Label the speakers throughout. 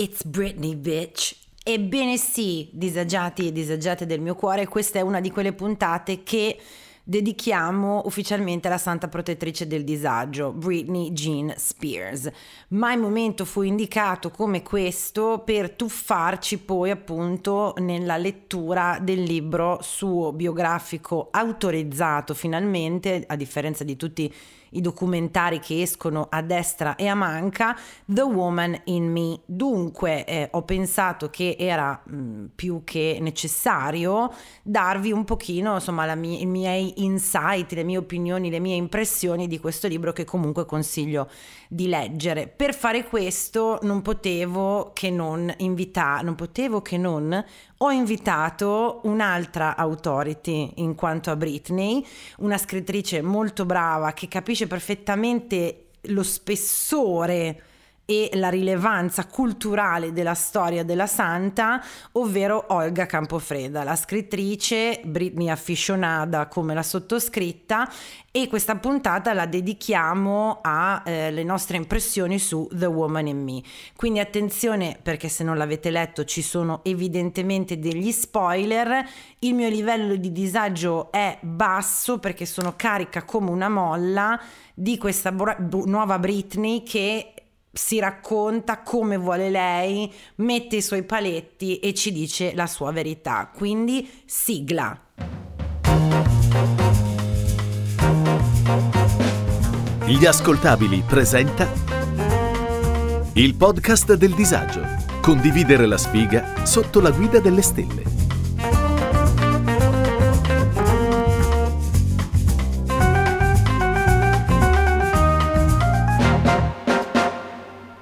Speaker 1: It's Britney, bitch. Ebbene sì, disagiati e disagiate del mio cuore, questa è una di quelle puntate che dedichiamo ufficialmente alla santa protettrice del disagio, Britney Jean Spears. Mai momento fu indicato come questo per tuffarci poi appunto nella lettura del libro suo biografico autorizzato finalmente, a differenza di tutti i i documentari che escono a destra e a manca, The Woman in Me. Dunque eh, ho pensato che era mh, mm, più che necessario darvi un pochino insomma mia, i miei insight, le mie opinioni, le mie impressioni di questo libro che comunque consiglio di leggere. Per fare questo non potevo che non invitare, non potevo che non ho invitato un'altra authority in quanto a Britney, una scrittrice molto brava che capisce perfettamente lo spessore e la rilevanza culturale della storia della santa, ovvero Olga Campofreda, la scrittrice Britney Afficionada come la sottoscritta e questa puntata la dedichiamo alle eh, nostre impressioni su The Woman in Me. Quindi attenzione perché se non l'avete letto ci sono evidentemente degli spoiler, il mio livello di disagio è basso perché sono carica come una molla di questa bu- nuova Britney che si racconta come vuole lei, mette i suoi paletti e ci dice la sua verità. Quindi sigla.
Speaker 2: Gli ascoltabili presenta il podcast del disagio. Condividere la sfiga sotto la guida delle stelle.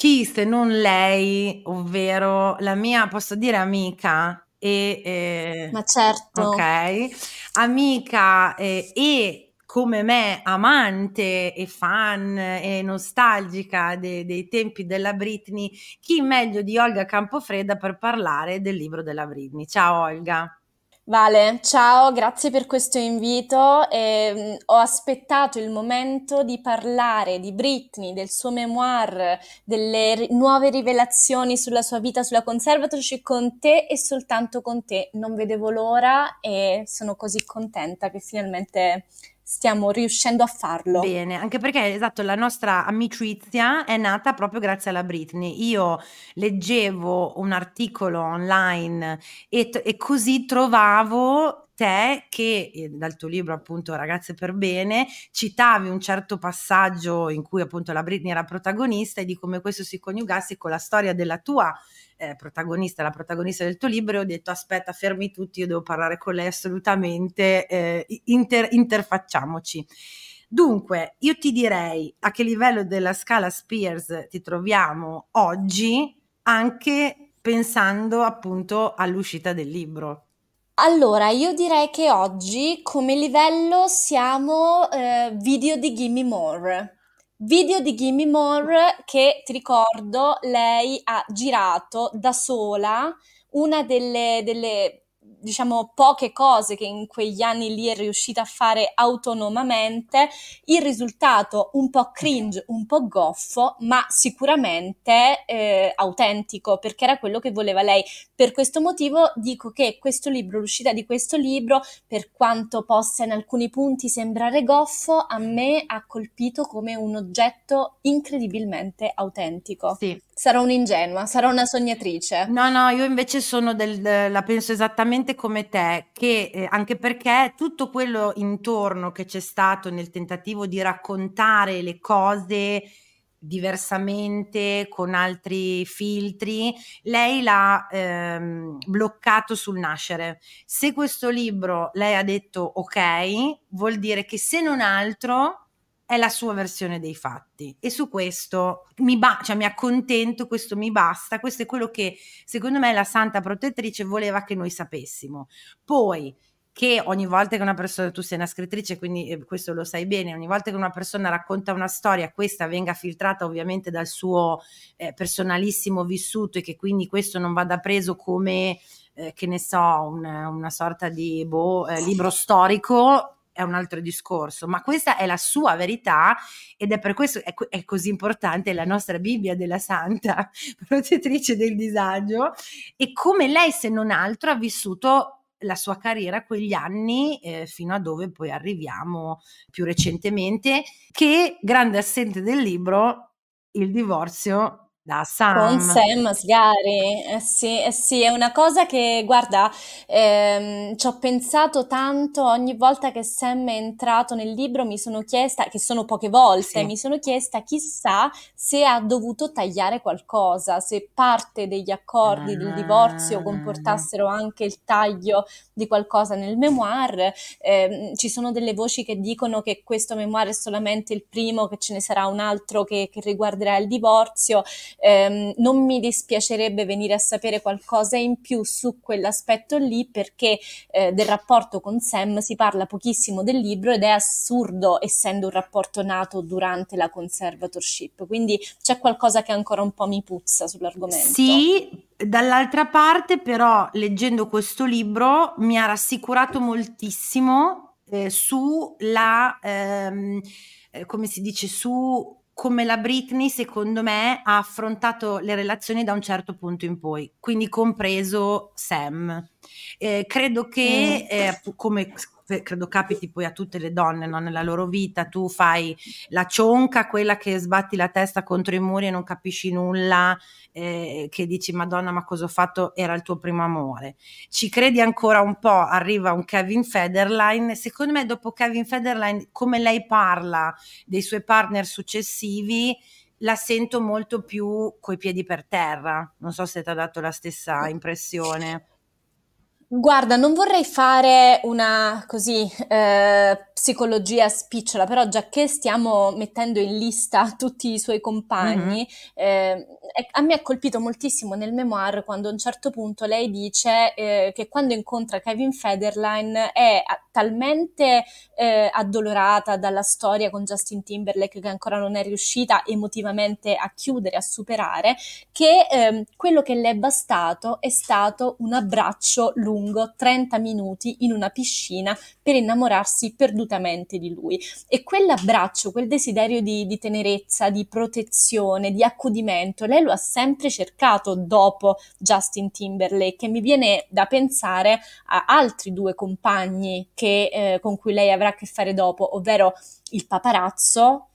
Speaker 1: chi se non lei, ovvero la mia, posso dire amica? E,
Speaker 3: eh, Ma certo.
Speaker 1: Ok, amica eh, e come me amante e fan e nostalgica de- dei tempi della Britney, chi meglio di Olga Campofredda per parlare del libro della Britney? Ciao Olga.
Speaker 3: Vale, ciao, grazie per questo invito. Eh, ho aspettato il momento di parlare di Britney, del suo memoir, delle ri- nuove rivelazioni sulla sua vita sulla conservatorship con te e soltanto con te. Non vedevo l'ora e sono così contenta che finalmente stiamo riuscendo a farlo.
Speaker 1: Bene, anche perché esatto, la nostra amicizia è nata proprio grazie alla Britney. Io leggevo un articolo online e, e così trovavo te che eh, dal tuo libro appunto Ragazze per bene citavi un certo passaggio in cui appunto la Britney era protagonista e di come questo si coniugasse con la storia della tua eh, protagonista, la protagonista del tuo libro, e ho detto aspetta, fermi tutti, io devo parlare con lei assolutamente, eh, inter- interfacciamoci. Dunque, io ti direi a che livello della scala Spears ti troviamo oggi, anche pensando appunto all'uscita del libro.
Speaker 3: Allora, io direi che oggi come livello siamo eh, video di Gimme More. Video di Gimme More che ti ricordo lei ha girato da sola una delle, delle diciamo poche cose che in quegli anni lì è riuscita a fare autonomamente, il risultato un po' cringe, un po' goffo, ma sicuramente eh, autentico, perché era quello che voleva lei. Per questo motivo dico che questo libro, l'uscita di questo libro, per quanto possa in alcuni punti sembrare goffo, a me ha colpito come un oggetto incredibilmente autentico.
Speaker 1: Sì.
Speaker 3: Sarò un'ingenua, sarò una sognatrice.
Speaker 1: No, no, io invece sono del, la penso esattamente come te, che eh, anche perché tutto quello intorno che c'è stato nel tentativo di raccontare le cose diversamente, con altri filtri, lei l'ha ehm, bloccato sul nascere. Se questo libro lei ha detto ok, vuol dire che se non altro è la sua versione dei fatti e su questo mi, ba- cioè, mi accontento, questo mi basta, questo è quello che secondo me la santa protettrice voleva che noi sapessimo. Poi che ogni volta che una persona, tu sei una scrittrice, quindi eh, questo lo sai bene, ogni volta che una persona racconta una storia, questa venga filtrata ovviamente dal suo eh, personalissimo vissuto e che quindi questo non vada preso come, eh, che ne so, una, una sorta di boh, eh, libro storico, è un altro discorso, ma questa è la sua verità ed è per questo è, è così importante la nostra Bibbia della Santa, protettrice del disagio, e come lei se non altro ha vissuto la sua carriera quegli anni eh, fino a dove poi arriviamo più recentemente, che grande assente del libro, il divorzio da Sam.
Speaker 3: Con Sam Sgari, eh sì, eh sì, è una cosa che, guarda, ehm, ci ho pensato tanto ogni volta che Sam è entrato nel libro, mi sono chiesta, che sono poche volte,
Speaker 1: Sì.
Speaker 3: mi sono chiesta chissà se ha dovuto tagliare qualcosa, se parte degli accordi del divorzio
Speaker 1: Ah.
Speaker 3: comportassero anche il taglio di qualcosa nel memoir. Ehm, ci sono delle voci che dicono che questo memoir è solamente il primo, che ce ne sarà un altro che, che riguarderà il divorzio. Ehm, non mi dispiacerebbe venire a sapere qualcosa in più su quell'aspetto lì perché eh, del rapporto con Sam si parla pochissimo del libro ed è assurdo essendo un rapporto nato durante la conservatorship, quindi c'è qualcosa che ancora un po' mi puzza sull'argomento.
Speaker 1: Sì, dall'altra parte però leggendo questo libro mi ha rassicurato moltissimo eh, su la, ehm, eh, come si dice, su come la Britney secondo me ha affrontato le relazioni da un certo punto in poi, quindi compreso Sam. Eh, credo che, eh, come credo capiti poi a tutte le donne no? nella loro vita, tu fai la cionca, quella che sbatti la testa contro i muri e non capisci nulla, eh, che dici Madonna ma cosa ho fatto, era il tuo primo amore. Ci credi ancora un po', arriva un Kevin Federline, secondo me dopo Kevin Federline come lei parla dei suoi partner successivi, la sento molto più coi piedi per terra, non so se ti ha dato la stessa impressione.
Speaker 3: Guarda, non vorrei fare una così eh, psicologia spicciola, però già che stiamo mettendo in lista tutti i suoi compagni, eh, e- a me ha colpito moltissimo nel memoir quando a un certo punto lei dice eh, che quando incontra Kevin Federline è talmente eh, addolorata dalla storia con Justin Timberlake che ancora non è riuscita emotivamente a chiudere, a superare, che ehm, quello che le è bastato è stato un abbraccio lungo 30 minuti in una piscina per innamorarsi perdutamente di lui. E quell'abbraccio, quel desiderio di, di tenerezza, di protezione, di accudimento, lei lo ha sempre cercato dopo Justin Timberlake e mi viene da pensare a altri due compagni che, eh, con cui lei avrà a che fare dopo, ovvero il paparazzo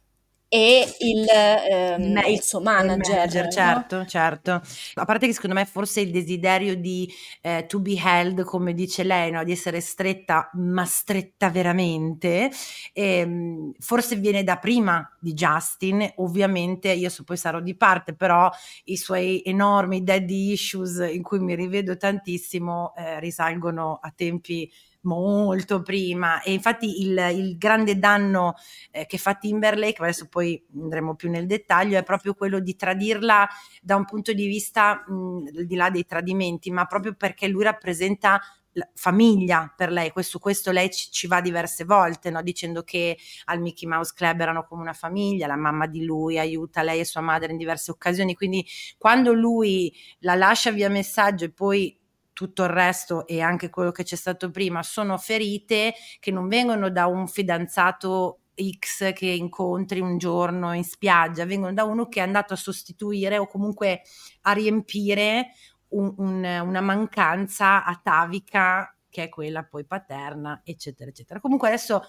Speaker 3: e il, ehm, il suo manager. no?
Speaker 1: certo, certo. A parte che secondo me forse il desiderio di eh, to be held, come dice lei, no? di essere stretta, ma stretta veramente, ehm, forse viene da prima di Justin. Ovviamente io so, poi sarò di parte, però i suoi enormi daddy issues in cui mi rivedo tantissimo eh, risalgono a tempi molto prima. E infatti il, il grande danno eh, che fa Timberlake, adesso poi andremo più nel dettaglio, è proprio quello di tradirla da un punto di vista mh, al di là dei tradimenti, ma proprio perché lui rappresenta famiglia per lei, questo, questo lei ci, ci va diverse volte, no? dicendo che al Mickey Mouse Club erano come una famiglia, la mamma di lui aiuta lei e sua madre in diverse occasioni, quindi quando lui la lascia via messaggio e poi tutto il resto e anche quello che c'è stato prima sono ferite che non vengono da un fidanzato X che incontri un giorno in spiaggia, vengono da uno che è andato a sostituire o comunque a riempire un- un- una mancanza atavica che è quella poi paterna, eccetera, eccetera. Comunque adesso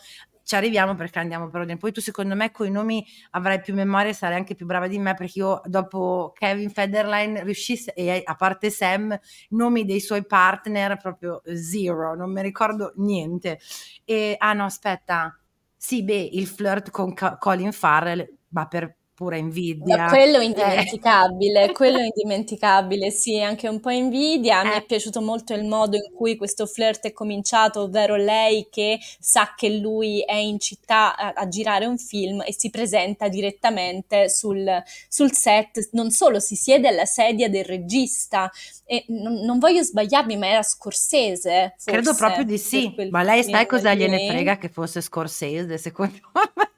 Speaker 1: ci arriviamo perché andiamo per ordine. Poi tu secondo me con i nomi avrai più memoria e sarai anche più brava di me perché io dopo Kevin Federline riuscissi, e a parte Sam, nomi dei suoi partner proprio zero, non mi ricordo niente. E, ah no, aspetta, sì, beh, il flirt con Co- Colin Farrell, ma per pura invidia.
Speaker 3: Quello è indimenticabile, eh. quello è indimenticabile, sì, anche un po' invidia. Mi è eh. piaciuto molto il modo in cui questo flirt è cominciato, ovvero lei che sa che lui è in città a, a girare un film e si presenta direttamente sul, sul, set, non solo si siede alla sedia del regista e non, non voglio sbagliarmi, ma era Scorsese.
Speaker 1: Forse, Credo proprio di sì, ma lei sai cosa gliene frega che fosse Scorsese, secondo me?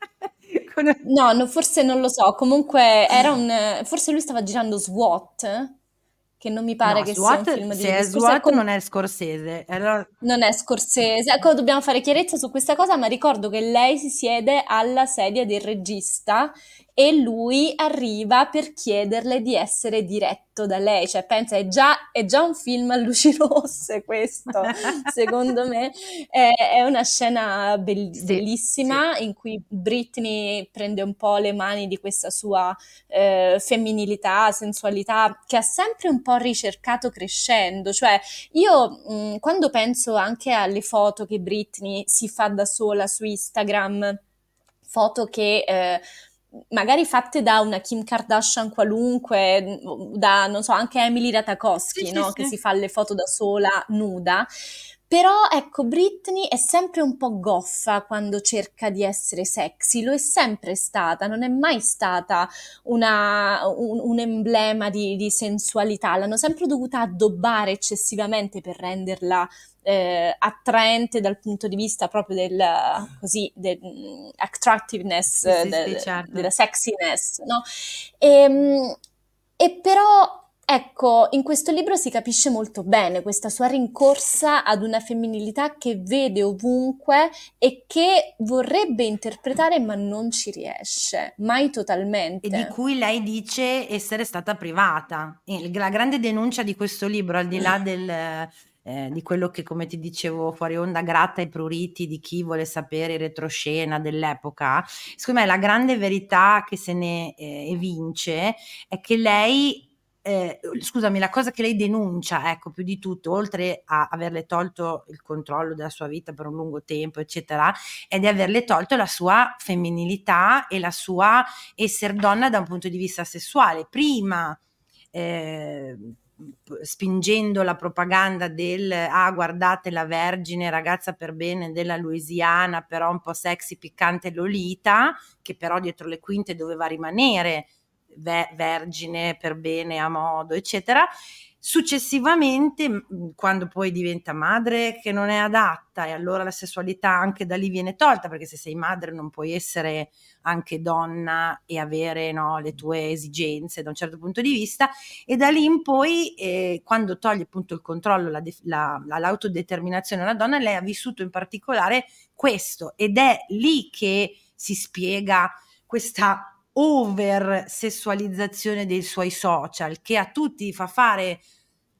Speaker 3: No, no, forse non lo so. Comunque era un. Forse lui stava girando SWAT. Che non mi pare
Speaker 1: no,
Speaker 3: che
Speaker 1: SWAT,
Speaker 3: sia un film
Speaker 1: di Se è SWAT con... non è Scorsese. Allora...
Speaker 3: Non è Scorsese. Ecco, dobbiamo fare chiarezza su questa cosa, ma ricordo che lei si siede alla sedia del regista e lui arriva per chiederle di essere diretto da lei, cioè pensa è già, è già un film a luci rosse questo, secondo me. È, è una scena be- sì, bellissima sì. in cui Britney prende un po' le mani di questa sua eh, femminilità, sensualità che ha sempre un po' ricercato crescendo, cioè io mh, quando penso anche alle foto che Britney si fa da sola su Instagram, foto che eh, magari fatte da una Kim Kardashian qualunque, da non so, anche Emily Ratakowski, sì, no? sì, che sì. si fa le foto da sola, nuda. Però ecco, Britney è sempre un po' goffa quando cerca di essere sexy, lo è sempre stata, non è mai stata una, un, un, emblema di, di, sensualità, l'hanno sempre dovuta addobbare eccessivamente per renderla eh, attraente dal punto di vista proprio del, così, del mm, attractiveness,
Speaker 1: sì, del, sì, certo.
Speaker 3: della sexiness, no? E, ehm, e però Ecco, in questo libro si capisce molto bene questa sua rincorsa ad una femminilità che vede ovunque e che vorrebbe interpretare ma non ci riesce, mai totalmente.
Speaker 1: E di cui lei dice essere stata privata. La grande denuncia di questo libro, al di là del, eh, di quello che, come ti dicevo, fuori onda gratta i pruriti di chi vuole sapere retroscena dell'epoca, secondo me la grande verità che se ne eh, evince è che lei eh, scusami, la cosa che lei denuncia, ecco, più di tutto, oltre a averle tolto il controllo della sua vita per un lungo tempo, eccetera, è di averle tolto la sua femminilità e la sua essere donna da un punto di vista sessuale. Prima eh, spingendo la propaganda del ah guardate la vergine ragazza per bene della Louisiana però un po' sexy piccante Lolita che però dietro le quinte doveva rimanere ve- vergine per bene, a modo, eccetera. Successivamente, quando poi diventa madre che non è adatta e allora la sessualità anche da lì viene tolta, perché se sei madre non puoi essere anche donna e avere no, le tue esigenze da un certo punto di vista, e da lì in poi, eh, quando toglie appunto il controllo, la, la, la, l'autodeterminazione alla donna, lei ha vissuto in particolare questo ed è lì che si spiega questa over sessualizzazione dei suoi social che a tutti fa fare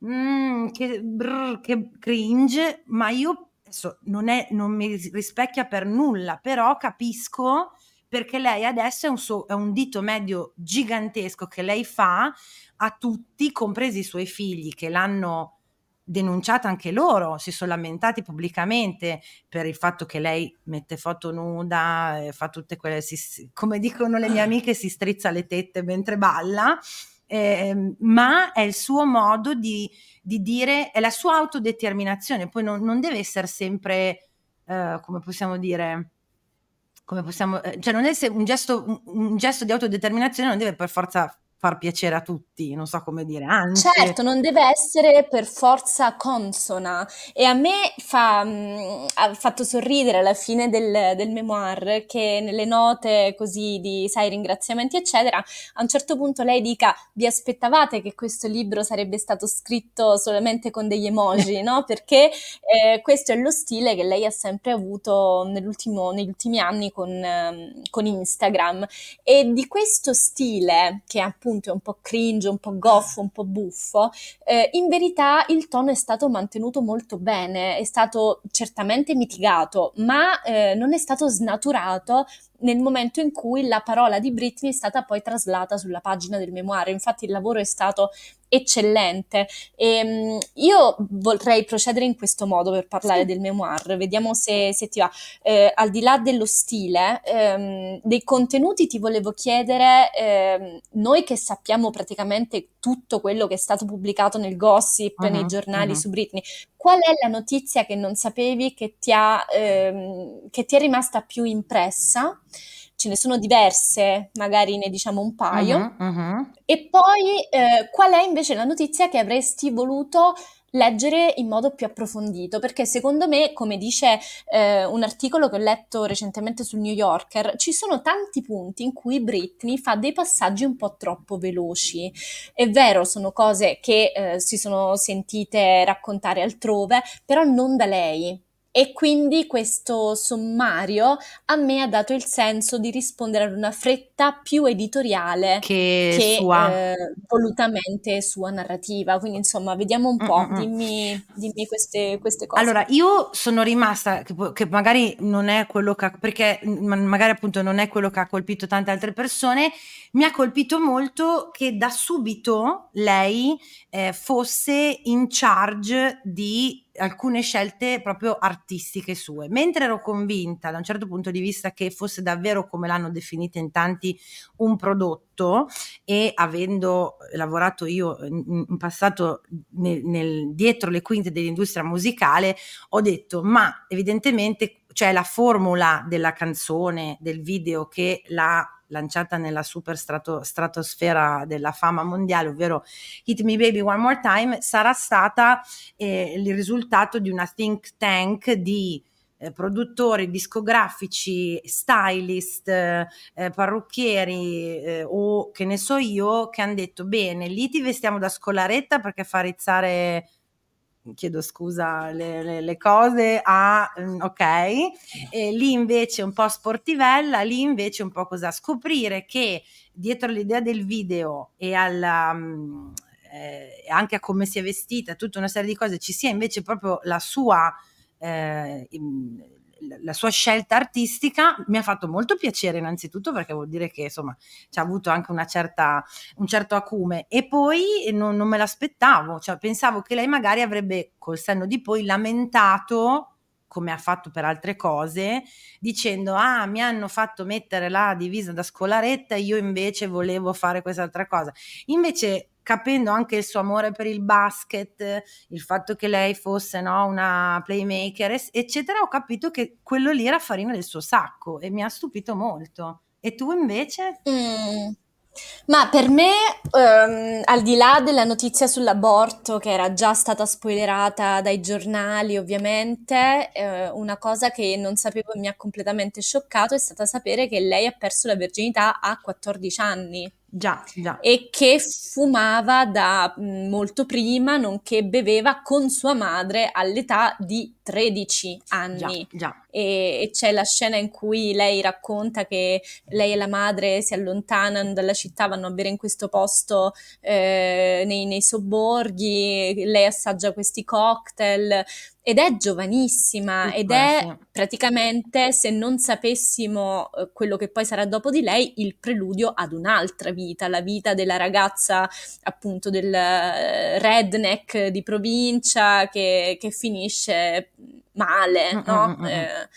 Speaker 1: mm, che, brr, che cringe, ma io adesso non, è, non mi rispecchia per nulla, però capisco perché lei adesso è un, suo, è un dito medio gigantesco che lei fa a tutti, compresi i suoi figli che l'hanno denunciata anche loro, si sono lamentati pubblicamente per il fatto che lei mette foto nuda, fa tutte quelle, si, come dicono le mie amiche, si strizza le tette mentre balla, eh, ma è il suo modo di, di, dire, è la sua autodeterminazione, poi non, non deve essere sempre, eh, come possiamo dire, come possiamo, eh, cioè non è un gesto, un, un gesto di autodeterminazione, non deve per forza far piacere a tutti, non so come dire, anzi.
Speaker 3: Certo, non deve essere per forza consona e a me fa, mh, mm, ha fatto sorridere alla fine del, del, memoir che nelle note così di, sai, ringraziamenti eccetera, a un certo punto lei dica vi aspettavate che questo libro sarebbe stato scritto solamente con degli emoji, no? Perché eh, questo è lo stile che lei ha sempre avuto negli ultimi anni con, um, con Instagram e di questo stile che appunto appunto è un po' cringe, un po' goffo, un po' buffo, eh, in verità il tono è stato mantenuto molto bene, è stato certamente mitigato, ma eh, non è stato snaturato nel momento in cui la parola di Britney è stata poi traslata sulla pagina del memoir. Infatti il lavoro è stato eccellente. E, ehm, io vorrei procedere in questo modo per parlare sì. del memoir, vediamo se, se ti va. Eh, al di là dello stile, ehm, dei contenuti ti volevo chiedere, ehm, noi che sappiamo praticamente tutto quello che è stato pubblicato nel gossip, uh-huh, nei giornali uh-huh. su Britney, qual è la notizia che non sapevi che ti, ha, ehm, che ti è rimasta più impressa? Ce ne sono diverse, magari ne diciamo un paio. Uh-huh, uh-huh. E poi eh, qual è invece la notizia che avresti voluto leggere in modo più approfondito, perché secondo me, come dice eh, un articolo che ho letto recentemente sul New Yorker, ci sono tanti punti in cui Britney fa dei passaggi un po' troppo veloci. È vero, sono cose che eh, si sono sentite raccontare altrove, però non da lei. E quindi questo sommario a me ha dato il senso di rispondere ad una fretta più editoriale
Speaker 1: che, che sua.
Speaker 3: Eh, volutamente sua narrativa. Quindi insomma, vediamo un po', dimmi, dimmi queste, queste, cose.
Speaker 1: Allora, io sono rimasta, che, che, magari non è quello che, perché magari appunto non è quello che ha colpito tante altre persone, mi ha colpito molto che da subito lei eh, fosse in charge di alcune scelte proprio artistiche sue, mentre ero convinta da un certo punto di vista che fosse davvero come l'hanno definita in tanti un prodotto e avendo lavorato io in, passato nel, nel, dietro le quinte dell'industria musicale ho detto ma evidentemente c'è la formula della canzone, del video che la lanciata nella super strato, stratosfera della fama mondiale, ovvero Hit Me Baby One More Time, sarà stata eh, il risultato di una think tank di eh, produttori discografici, stylist, eh, parrucchieri eh, o che ne so io, che hanno detto bene, lì ti vestiamo da scolaretta perché fa rizzare chiedo scusa, le, le, le cose a mm, ok, e lì invece un po' sportivella, lì invece un po' cosa? Scoprire che dietro l'idea del video e alla, um, eh, anche a come si è vestita, tutta una serie di cose, ci sia invece proprio la sua eh, la sua scelta artistica mi ha fatto molto piacere innanzitutto perché vuol dire che insomma ci ha avuto anche una certa, un certo acume e poi non, non me l'aspettavo, cioè pensavo che lei magari avrebbe col senno di poi lamentato come ha fatto per altre cose, dicendo ah mi hanno fatto mettere la divisa da scolaretta, io invece volevo fare quest'altra cosa. Invece capendo anche il suo amore per il basket, il fatto che lei fosse no, una playmaker, eccetera, ho capito che quello lì era farina del suo sacco e mi ha stupito molto. E tu invece?
Speaker 3: Mm. Ma per me, ehm, al di là della notizia sull'aborto, che era già stata spoilerata dai giornali, ovviamente, eh, una cosa che non sapevo e mi ha completamente scioccato è stata sapere che lei ha perso la verginità a 14 anni.
Speaker 1: Già, già.
Speaker 3: E che fumava da mm, molto prima, nonché beveva con sua madre all'età di 13 anni.
Speaker 1: Già, già.
Speaker 3: E, e, c'è la scena in cui lei racconta che lei e la madre si allontanano dalla città, vanno a bere in questo posto eh, nei, nei sobborghi, lei assaggia questi cocktail ed è giovanissima ed è praticamente, se non sapessimo eh, quello che poi sarà dopo di lei, il preludio ad un'altra vita, la vita della ragazza appunto del eh, redneck di provincia che, che finisce male, mm, no? Mm, mm, eh,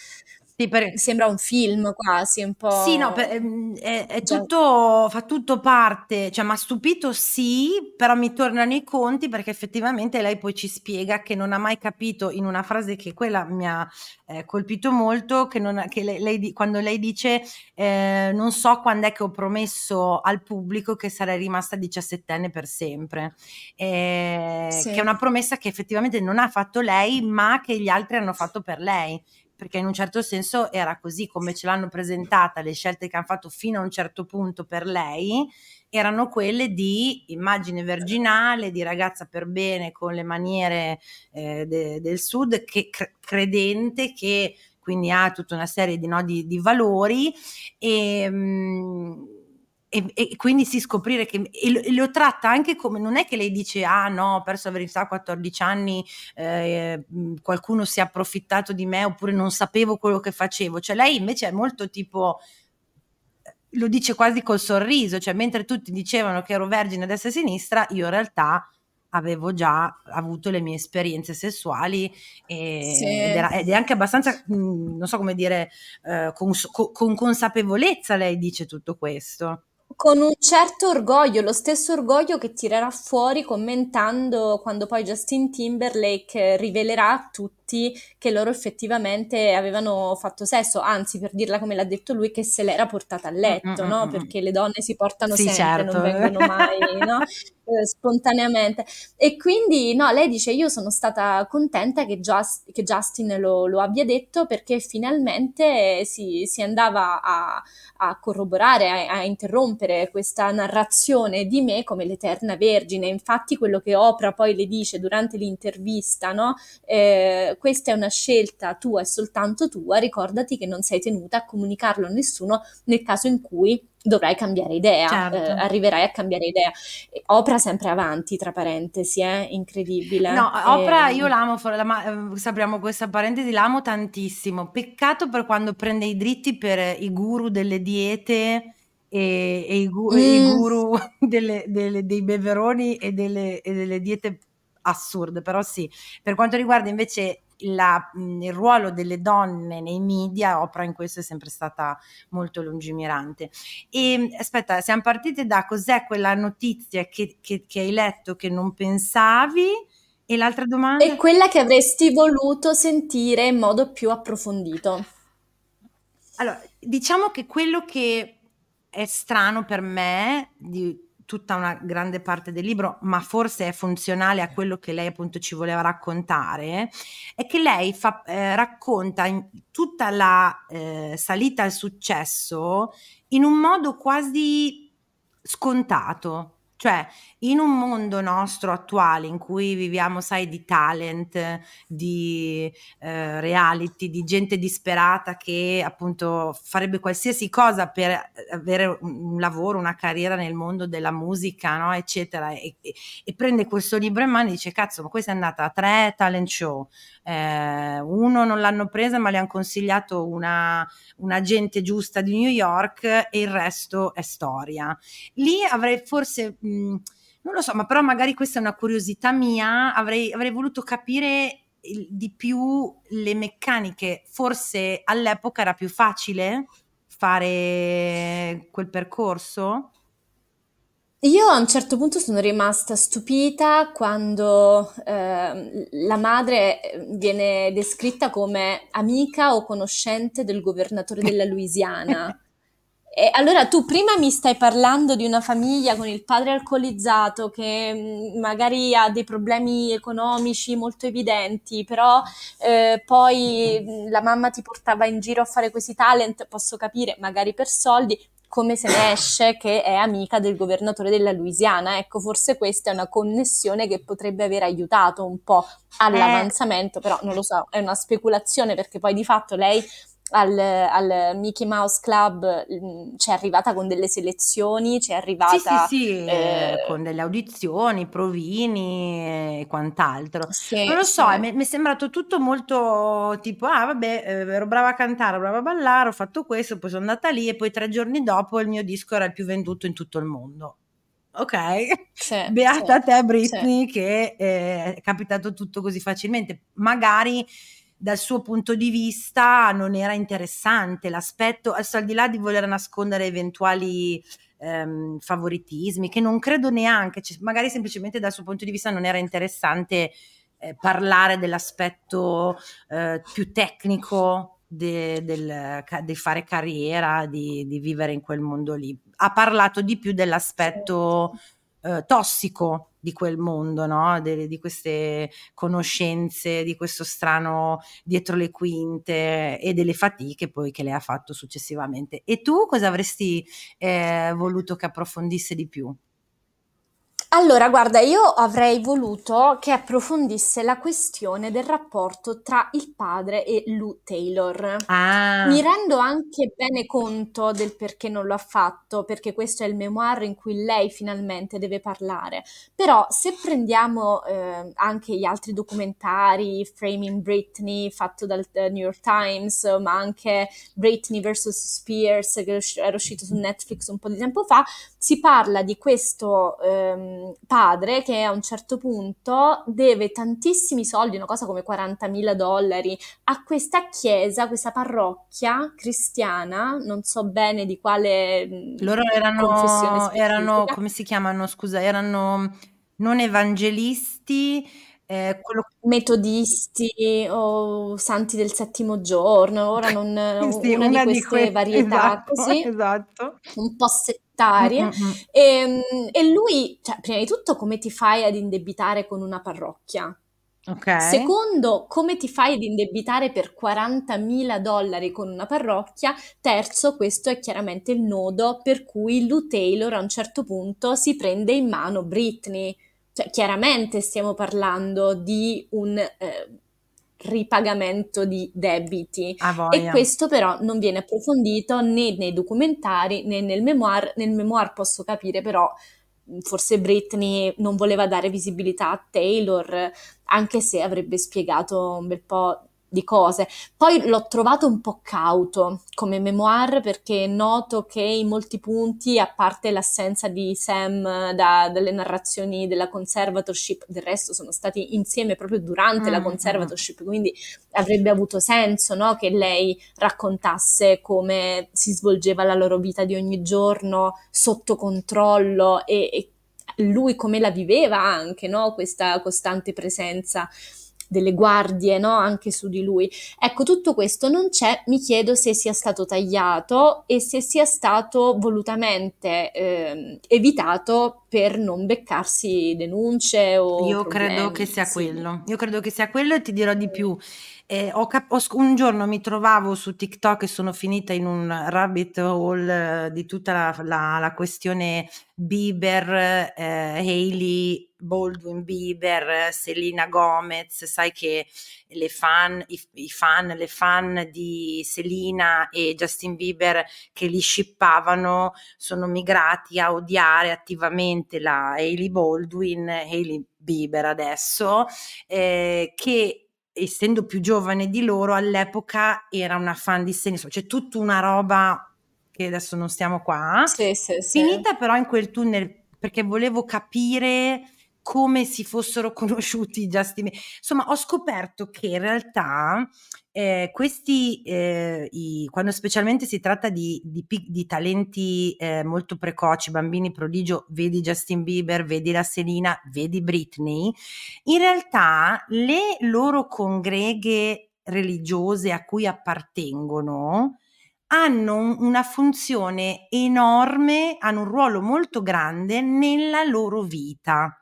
Speaker 3: sì, per... Sembra un film quasi, un po'.
Speaker 1: Sì, no, per, ehm, è, è tutto, fa tutto parte, cioè mi ha stupito sì, però mi tornano i conti perché effettivamente lei poi ci spiega che non ha mai capito in una frase che quella mi ha eh, colpito molto, che, non, che lei, lei, quando lei dice eh, non so quando è che ho promesso al pubblico che sarei rimasta diciassettenne per sempre, eh, sì. che è una promessa che effettivamente non ha fatto lei ma che gli altri hanno fatto per lei perché in un certo senso era così come ce l'hanno presentata, le scelte che hanno fatto fino a un certo punto per lei erano quelle di immagine virginale, di ragazza per bene con le maniere eh, de, del sud, che cre- credente che quindi ha tutta una serie di, no, di, valori. E... Mh, mm, e, e, quindi si scoprire che e lo, tratta anche come non è che lei dice ah no ho perso la verità a 14 anni eh, qualcuno si è approfittato di me oppure non sapevo quello che facevo cioè lei invece è molto tipo lo dice quasi col sorriso, cioè mentre tutti dicevano che ero vergine a destra e a sinistra, io in realtà avevo già avuto le mie esperienze sessuali e, sì. ed, era, ed, è anche abbastanza, mhmm, non so come dire, eh, con, con consapevolezza lei dice tutto questo.
Speaker 3: Con un certo orgoglio, lo stesso orgoglio che tirerà fuori commentando quando poi Justin Timberlake rivelerà a tutti che loro effettivamente avevano fatto sesso, anzi per dirla come l'ha detto lui che se l'era portata a letto, no? Perché le donne si portano sì, sempre, certo. non vengono mai, no? Eh, spontaneamente. E quindi, no, lei dice: Io sono stata contenta che, Just, che Justin lo, lo, abbia detto perché finalmente si, si andava a, a corroborare, a, a, interrompere questa narrazione di me come l'eterna vergine. Infatti, quello che Oprah poi le dice durante l'intervista, no? Eh, questa è una scelta tua e soltanto tua, ricordati che non sei tenuta a comunicarlo a nessuno nel caso in cui dovrai cambiare idea, certo. eh, arriverai a cambiare idea. Oprah sempre avanti, tra parentesi, è eh? incredibile.
Speaker 1: No, Oprah e... io l'amo, la, sappiamo questa parentesi, l'amo tantissimo. Peccato per quando prende i dritti per i guru delle diete e, e, i, gu- mm. i, guru delle, delle, dei beveroni e delle, e delle diete assurde, però sì. Per quanto riguarda invece la, il ruolo delle donne nei media, Oprah in questo è sempre stata molto lungimirante. E aspetta, siamo partite da cos'è quella notizia che, che, che hai letto che non pensavi? E l'altra domanda?
Speaker 3: È quella che avresti voluto sentire in modo più approfondito.
Speaker 1: Allora, diciamo che quello che è strano per me di tutta una grande parte del libro, ma forse è funzionale a quello che lei appunto ci voleva raccontare, è che lei fa, eh, racconta tutta la eh, salita al successo in un modo quasi scontato. Cioè, in un mondo nostro attuale in cui viviamo, sai, di talent, di eh, reality, di gente disperata che appunto farebbe qualsiasi cosa per avere un, lavoro, una carriera nel mondo della musica, no? eccetera, e, e, e, prende questo libro in mano e dice, cazzo, ma questa è andata a tre talent show, eh, uno non l'hanno presa ma le hanno consigliato una, gente giusta di New York e il resto è storia. Lì avrei forse... Mh, non lo so, ma però magari questa è una curiosità mia, avrei, avrei voluto capire il, di più le meccaniche, forse all'epoca era più facile fare quel percorso?
Speaker 3: Io a un certo punto sono rimasta stupita quando eh, la madre viene descritta come amica o conoscente del governatore della Louisiana. E allora tu prima mi stai parlando di una famiglia con il padre alcolizzato che mm, magari ha dei problemi economici molto evidenti, però eh, poi mm, la mamma ti portava in giro a fare questi talent, posso capire, magari per soldi, come se ne esce che è amica del governatore della Louisiana. Ecco, forse questa è una connessione che potrebbe aver aiutato un po' all'avanzamento, eh. però non lo so, è una speculazione perché poi di fatto lei al, al, Mickey Mouse Club mm, c'è arrivata con delle selezioni, c'è arrivata...
Speaker 1: Sì, sì, sì eh, con delle audizioni, provini e quant'altro. Sì, non lo so, sì. mi, mi, è sembrato tutto molto tipo, ah vabbè, eh, ero brava a cantare, brava a ballare, ho fatto questo, poi sono andata lì e poi tre giorni dopo il mio disco era il più venduto in tutto il mondo. Ok, sì, beata sì, te Britney che eh, è capitato tutto così facilmente. Magari dal suo punto di vista non era interessante. L'aspetto, adesso al di là di voler nascondere eventuali ehm, favoritismi, che non credo neanche, cioè, magari semplicemente dal suo punto di vista non era interessante eh, parlare dell'aspetto eh, più tecnico di de, de fare carriera, di, di, vivere in quel mondo lì. Ha parlato di più dell'aspetto eh, tossico di quel mondo, no? De, di queste conoscenze, di questo strano dietro le quinte e delle fatiche poi che lei ha fatto successivamente. E tu cosa avresti eh, voluto che approfondisse di più?
Speaker 3: Allora, guarda, io avrei voluto che approfondisse la questione del rapporto tra il padre e Lou Taylor.
Speaker 1: Ah,
Speaker 3: Mi rendo anche bene conto del perché non lo ha fatto, perché questo è il memoir in cui lei finalmente deve parlare. Però se prendiamo eh, anche gli altri documentari, Framing Britney, fatto dal eh, New York Times, ma anche Britney vs. Spears, che era uscito su Netflix un po' di tempo fa, si parla di questo ehm, padre che a un certo punto deve tantissimi soldi, una cosa come 40.000 dollari, a questa chiesa, questa parrocchia cristiana, non so bene di quale mm,
Speaker 1: loro erano, erano, come si chiamano, scusa, erano non evangelisti, eh, quello...
Speaker 3: metodisti o santi del settimo giorno, ora non
Speaker 1: sì,
Speaker 3: una,
Speaker 1: una,
Speaker 3: di queste
Speaker 1: di que-
Speaker 3: varietà
Speaker 1: esatto,
Speaker 3: così,
Speaker 1: esatto.
Speaker 3: un po' settarie.
Speaker 1: Mm-mm.
Speaker 3: E, e lui, cioè, prima di tutto, come ti fai ad indebitare con una parrocchia?
Speaker 1: Ok.
Speaker 3: Secondo, come ti fai ad indebitare per 40.000 dollari con una parrocchia? Terzo, questo è chiaramente il nodo per cui Lou Taylor a un certo punto si prende in mano Britney. Cioè, chiaramente stiamo parlando di un eh, ripagamento di debiti e questo però non viene approfondito né nei documentari né nel memoir. Nel memoir posso capire però forse Britney non voleva dare visibilità a Taylor, anche se avrebbe spiegato un bel po' di cose. Poi l'ho trovato un po' cauto come memoir perché noto che in molti punti, a parte l'assenza di Sam da, dalle narrazioni della conservatorship, del resto sono stati insieme proprio durante la
Speaker 1: Mm,
Speaker 3: conservatorship, quindi avrebbe avuto senso, no, che lei raccontasse come si svolgeva la loro vita di ogni giorno sotto controllo e, e lui come la viveva anche, no, questa costante presenza delle guardie, no? Anche su di lui. Ecco, tutto questo non c'è, mi chiedo se sia stato tagliato e se sia stato volutamente ehm, evitato per non beccarsi denunce o
Speaker 1: Io credo
Speaker 3: problemi,
Speaker 1: che sia quello. Io credo che sia quello e ti dirò di più. Eh, ho cap- ho un giorno mi trovavo su TikTok e sono finita in un rabbit hole eh, di tutta la, la- la questione Bieber, eh, Hailey, Baldwin Bieber, Selena Gomez. Sai che le fan, i, i fan, le fan di Selena e Justin Bieber che li shippavano sono migrati a odiare attivamente la Hailey Baldwin, Hailey Bieber adesso, eh, che essendo più giovane di loro all'epoca era una fan di Selena, c'è tutta una roba che adesso non stiamo qua.
Speaker 3: Sì, sì, sì.
Speaker 1: Finita però in quel tunnel perché volevo capire come si fossero conosciuti Justin Bieber. Insomma, ho scoperto che in realtà eh, questi, eh, i- quando specialmente si tratta di, di di talenti eh, molto precoci, bambini prodigio, vedi Justin Bieber, vedi la Selena, vedi Britney, in realtà le loro congreghe religiose a cui appartengono hanno un- una funzione enorme, hanno un ruolo molto grande nella loro vita.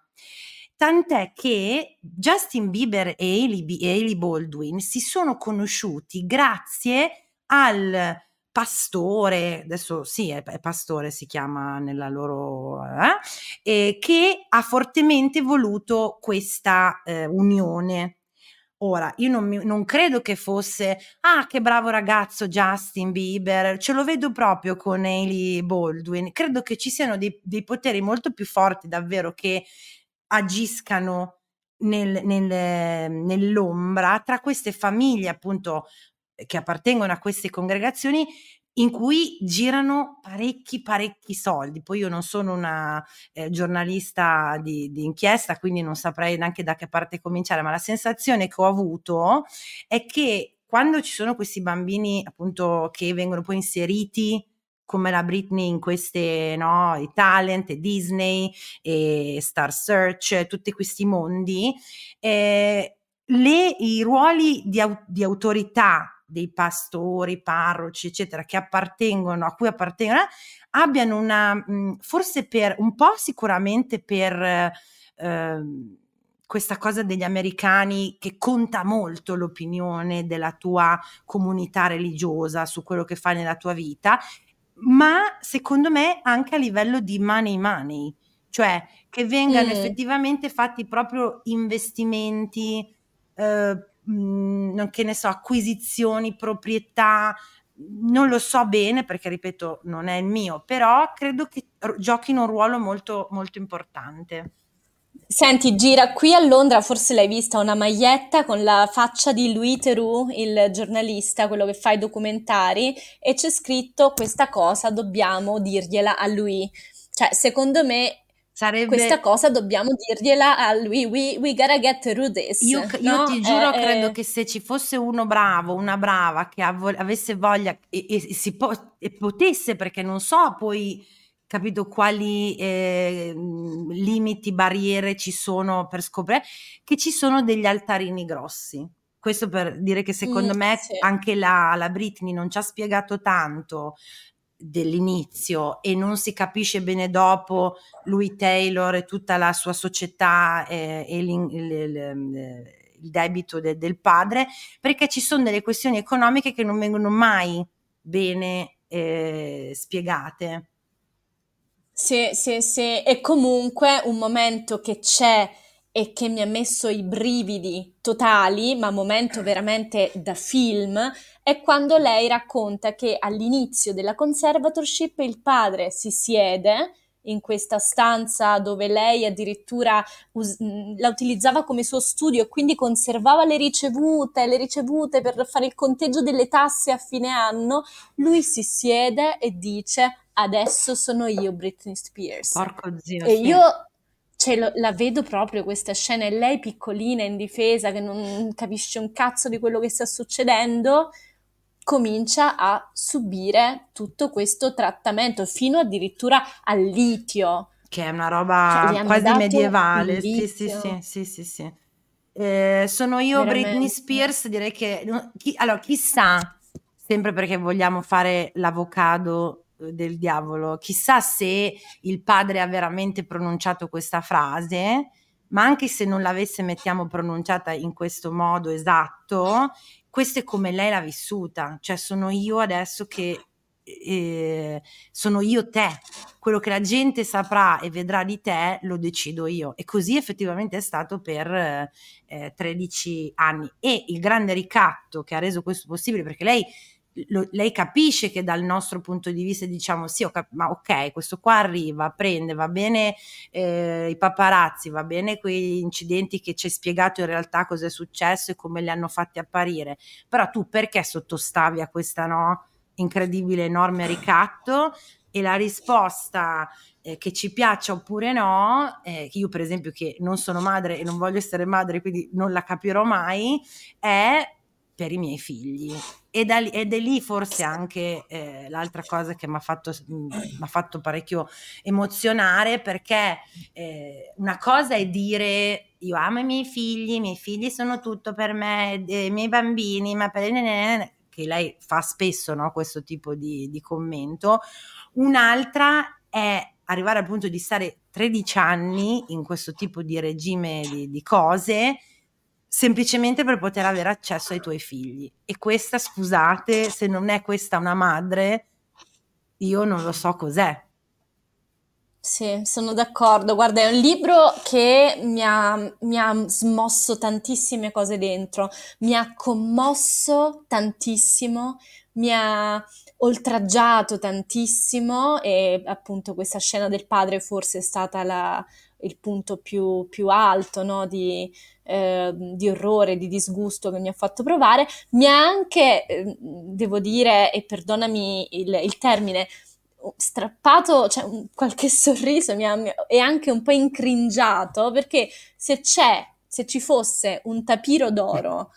Speaker 1: Tant'è che Justin Bieber e Hailey, Baldwin si sono conosciuti grazie al pastore, adesso sì, è, è pastore, si chiama nella loro, eh, eh, che ha fortemente voluto questa eh, unione. Ora, io non, mi- non credo che fosse, ah, che bravo ragazzo Justin Bieber, ce lo vedo proprio con Hailey Baldwin. Credo che ci siano dei, dei poteri molto più forti davvero che agiscano nel- nel- nell'ombra tra queste famiglie appunto che appartengono a queste congregazioni in cui girano parecchi parecchi soldi. Poi io non sono una eh, giornalista di, di inchiesta, quindi non saprei neanche da che parte cominciare, ma la sensazione che ho avuto è che quando ci sono questi bambini appunto che vengono poi inseriti come la Britney in queste, no, i talent, e Disney, e Star Search, tutti questi mondi, eh, le- i ruoli di, di autorità dei pastori, parroci, eccetera, che appartengono, a cui appartengono, abbiano una, forse per un po' sicuramente per eh, questa cosa degli americani che conta molto l'opinione della tua comunità religiosa su quello che fai nella tua vita, ma secondo me anche a livello di money money cioè che vengano
Speaker 3: Mm.
Speaker 1: effettivamente fatti proprio investimenti, eh, mh, non- che ne so, acquisizioni, proprietà, non lo so bene perché ripeto non è il mio, però credo che giochino un ruolo molto, molto importante.
Speaker 3: Senti, gira qui a Londra, forse l'hai vista, una maglietta con la faccia di Louis Theroux, il giornalista, quello che fa i documentari, e c'è scritto questa cosa dobbiamo dirgliela a lui. Cioè, secondo me,
Speaker 1: Sarebbe...
Speaker 3: questa cosa dobbiamo dirgliela a lui. We, we gotta get through this.
Speaker 1: Io, io
Speaker 3: no?
Speaker 1: ti giuro,
Speaker 3: Eh,
Speaker 1: credo
Speaker 3: eh,
Speaker 1: che se ci fosse uno bravo, una brava che av- avesse voglia e, e po- e potesse, perché non so poi, capito, quali eh, limiti, barriere ci sono per scoprire, che ci sono degli altarini grossi. Questo per dire che secondo
Speaker 3: Mm,
Speaker 1: me
Speaker 3: sì.
Speaker 1: anche la, la Britney non ci ha spiegato tanto dell'inizio e non si capisce bene dopo lui Taylor e tutta la sua società eh, e il- il debito de- del padre, perché ci sono delle questioni economiche che non vengono mai bene eh, spiegate.
Speaker 3: Sì, sì, sì, e comunque un momento che c'è e che mi ha messo i brividi totali, ma momento veramente da film, è quando lei racconta che all'inizio della conservatorship il padre si siede in questa stanza dove lei addirittura us- mh, la utilizzava come suo studio e quindi conservava le ricevute, le ricevute per fare il conteggio delle tasse a fine anno. Lui si siede e dice: Adesso sono io Britney Spears.
Speaker 1: Porco zio.
Speaker 3: E
Speaker 1: sì.
Speaker 3: io cioè, lo- la vedo proprio questa scena, e lei piccolina, indifesa, che non capisce un cazzo di quello che sta succedendo, comincia a subire tutto questo trattamento, fino addirittura al litio.
Speaker 1: Che è una
Speaker 3: Cioè,
Speaker 1: roba
Speaker 3: hanno
Speaker 1: quasi medievale. Sì, sì, sì, sì, sì, sì. Eh, sono io Britney
Speaker 3: Veramente.
Speaker 1: Spears, direi che chi- allora chissà, sempre perché vogliamo fare l'avocado del diavolo, chissà se il padre ha veramente pronunciato questa frase, ma anche se non l'avesse mettiamo pronunciata in questo modo esatto, questo è come lei l'ha vissuta, cioè sono io adesso che eh, sono io te, quello che la gente saprà e vedrà di te lo decido io. E così effettivamente è stato per eh, 13 anni. E il grande ricatto che ha reso questo possibile perché lei lo- lei capisce che dal nostro punto di vista diciamo sì, cap- ma ok, questo qua arriva, prende, va bene eh, i paparazzi, va bene quei incidenti che ci hai spiegato in realtà cosa è successo e come li hanno fatti apparire, però tu perché sottostavi a questa no, incredibile, enorme ricatto? E la risposta eh, che ci piaccia oppure no, eh, io per esempio che non sono madre e non voglio essere madre, quindi non la capirò mai, è per i miei figli. E ed è lì forse anche eh, l'altra cosa che mi ha fatto, m'ha fatto parecchio emozionare perché eh, una cosa è dire io amo i miei figli, i miei figli sono tutto per me, i miei bambini, ma per che lei fa spesso no, questo tipo di, di commento. Un'altra è arrivare al punto di stare 13 anni in questo tipo di regime di, di cose semplicemente per poter avere accesso ai tuoi figli. E questa, scusate, se non è questa una madre, io non lo so cos'è.
Speaker 3: Sì, sono d'accordo. Guarda, è un libro che mi ha, mi ha smosso tantissime cose dentro, mi ha commosso tantissimo, mi ha oltraggiato tantissimo e appunto questa scena del padre forse è stata la- il punto più, più alto, no, di, eh, di orrore, di disgusto che mi ha fatto provare. Mi ha anche, eh, devo dire, e perdonami il, il termine, strappato, cioè un- qualche sorriso mi ha, mi- e anche un po' incringiato perché se c'è, se ci fosse un tapiro d'oro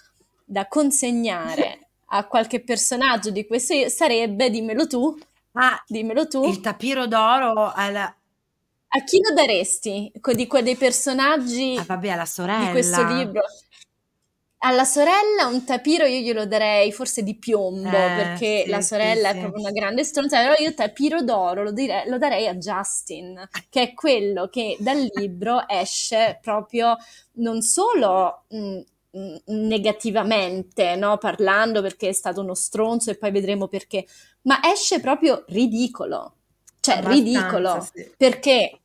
Speaker 3: da consegnare a qualche personaggio di questo sarebbe, dimmelo tu,
Speaker 1: Ah,
Speaker 3: dimmelo tu,
Speaker 1: il tapiro d'oro alla,
Speaker 3: a chi lo daresti di quei dei personaggi
Speaker 1: ah, vabbè, alla
Speaker 3: di
Speaker 1: sorella.
Speaker 3: questo libro? Alla sorella un tapiro io glielo darei forse di piombo
Speaker 1: Eh,
Speaker 3: perché
Speaker 1: sì,
Speaker 3: la
Speaker 1: sì,
Speaker 3: sorella
Speaker 1: sì.
Speaker 3: è proprio una grande stronza, però io tapiro d'oro lo, dire- lo darei a Justin, che è quello che dal libro esce proprio non solo mh, mh, negativamente, no, parlando perché è stato uno stronzo e poi vedremo perché, ma esce proprio ridicolo, cioè ridicolo
Speaker 1: sì.
Speaker 3: perché